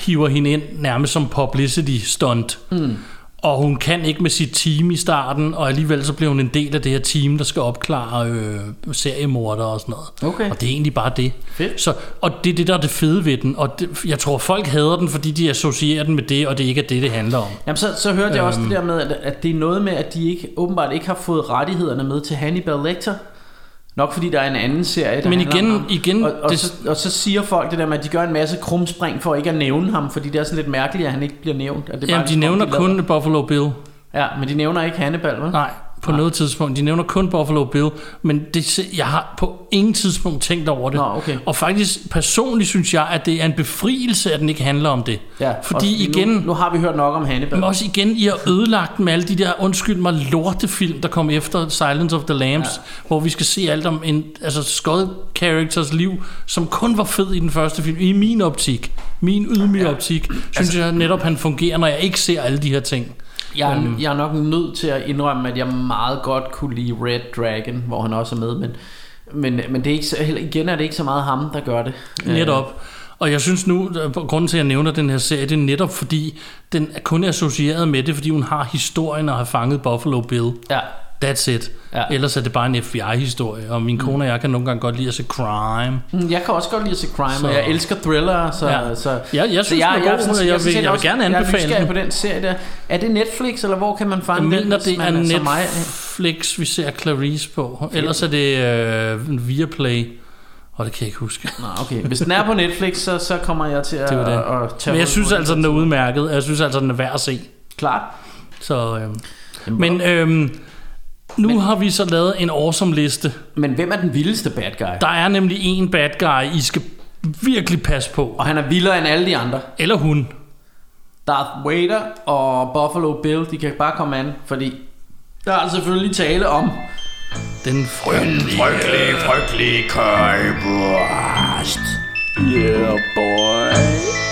hiver hende ind nærmest som publicity stunt. Mm. Og hun kan ikke med sit team i starten, og alligevel så bliver hun en del af det her team, der skal opklare øh, seriemorder og sådan noget. Okay. Og det er egentlig bare det. Fedt. Så, og det er det, der er det fede ved den. Og det, jeg tror, folk hader den, fordi de associerer den med det, og det ikke er det, det handler om. Jamen, så, så hørte jeg også Øhm. det der med, at, at det er noget med, at de ikke, åbenbart ikke har fået rettighederne med til Hannibal Lecter. Nok fordi der er en anden serie, der Men igen- om ham. igen, og, og, det- så, og så siger folk det der med, at de gør en masse krumspring for ikke at nævne ham, fordi det er sådan lidt mærkeligt, at han ikke bliver nævnt. At det Jamen, de ligesom om, nævner kun Buffalo Bill. Ja, men de nævner ikke Hannibal, vel? Nej, på Nej. noget tidspunkt. De nævner kun Buffalo Bill, men det, jeg har på ingen tidspunkt tænkt over det. Nå, okay. Og faktisk personligt synes jeg, at det er en befrielse, at den ikke handler om det. Ja, Fordi igen, Nu, nu har vi hørt nok om Hannibal. Men også igen, I har ødelagt med alle de der, undskyld mig, lortefilm, der kom efter Silence of the Lambs, ja. hvor vi skal se alt om en altså Scott characters liv, som kun var fed i den første film. I min optik, min ydmyge ja. optik, synes altså, jeg netop, han fungerer, når jeg ikke ser alle de her ting. Jeg, er, Øhm. jeg er nok nødt til at indrømme, at jeg meget godt kunne lide Red Dragon, hvor han også er med, men, Men, men det er ikke, så- igen er det ikke så meget ham, der gør det. Netop. Og jeg synes nu, at grunden til, at jeg nævner den her serie, det er netop fordi, den er kun associeret med det, fordi hun har historien og har fanget Buffalo Bill. Ja. That's it. Ja. Ellers er det bare en FBI-historie, og min kone og jeg kan nogle gange godt lide at se crime. Mm, Jeg kan også godt lide at se crime, Så- og jeg elsker thriller, så... Ja. så Ja, jeg synes, så den er god, og jeg sådan- vil- jeg vil gerne Jeg anbefale er nysgerrig den. på den serie der. Er det Netflix, eller hvor kan man Jeg fange den? hvis det er? Netflix, vi ser Clarice på. Ellers er det øh, Viaplay. Og det kan jeg ikke huske. Nå, okay. Hvis den er på Netflix, så, så kommer jeg til at, Det det. at, at tage Men jeg synes altså, den. er udmærket. Jeg synes altså, den er værd at se. Klart. Så, øh. Men øh, nu men, har vi så lavet en awesome liste. Men hvem er den vildeste bad guy? Der er nemlig en bad guy, I skal virkelig passe på. Og han er vildere end alle de andre. Eller hun. Darth Vader og Buffalo Bill, de kan bare komme an, fordi der er selvfølgelig tale om Den frygtelige... Frygtelig, frygtelig køjbust. Yeah, boy.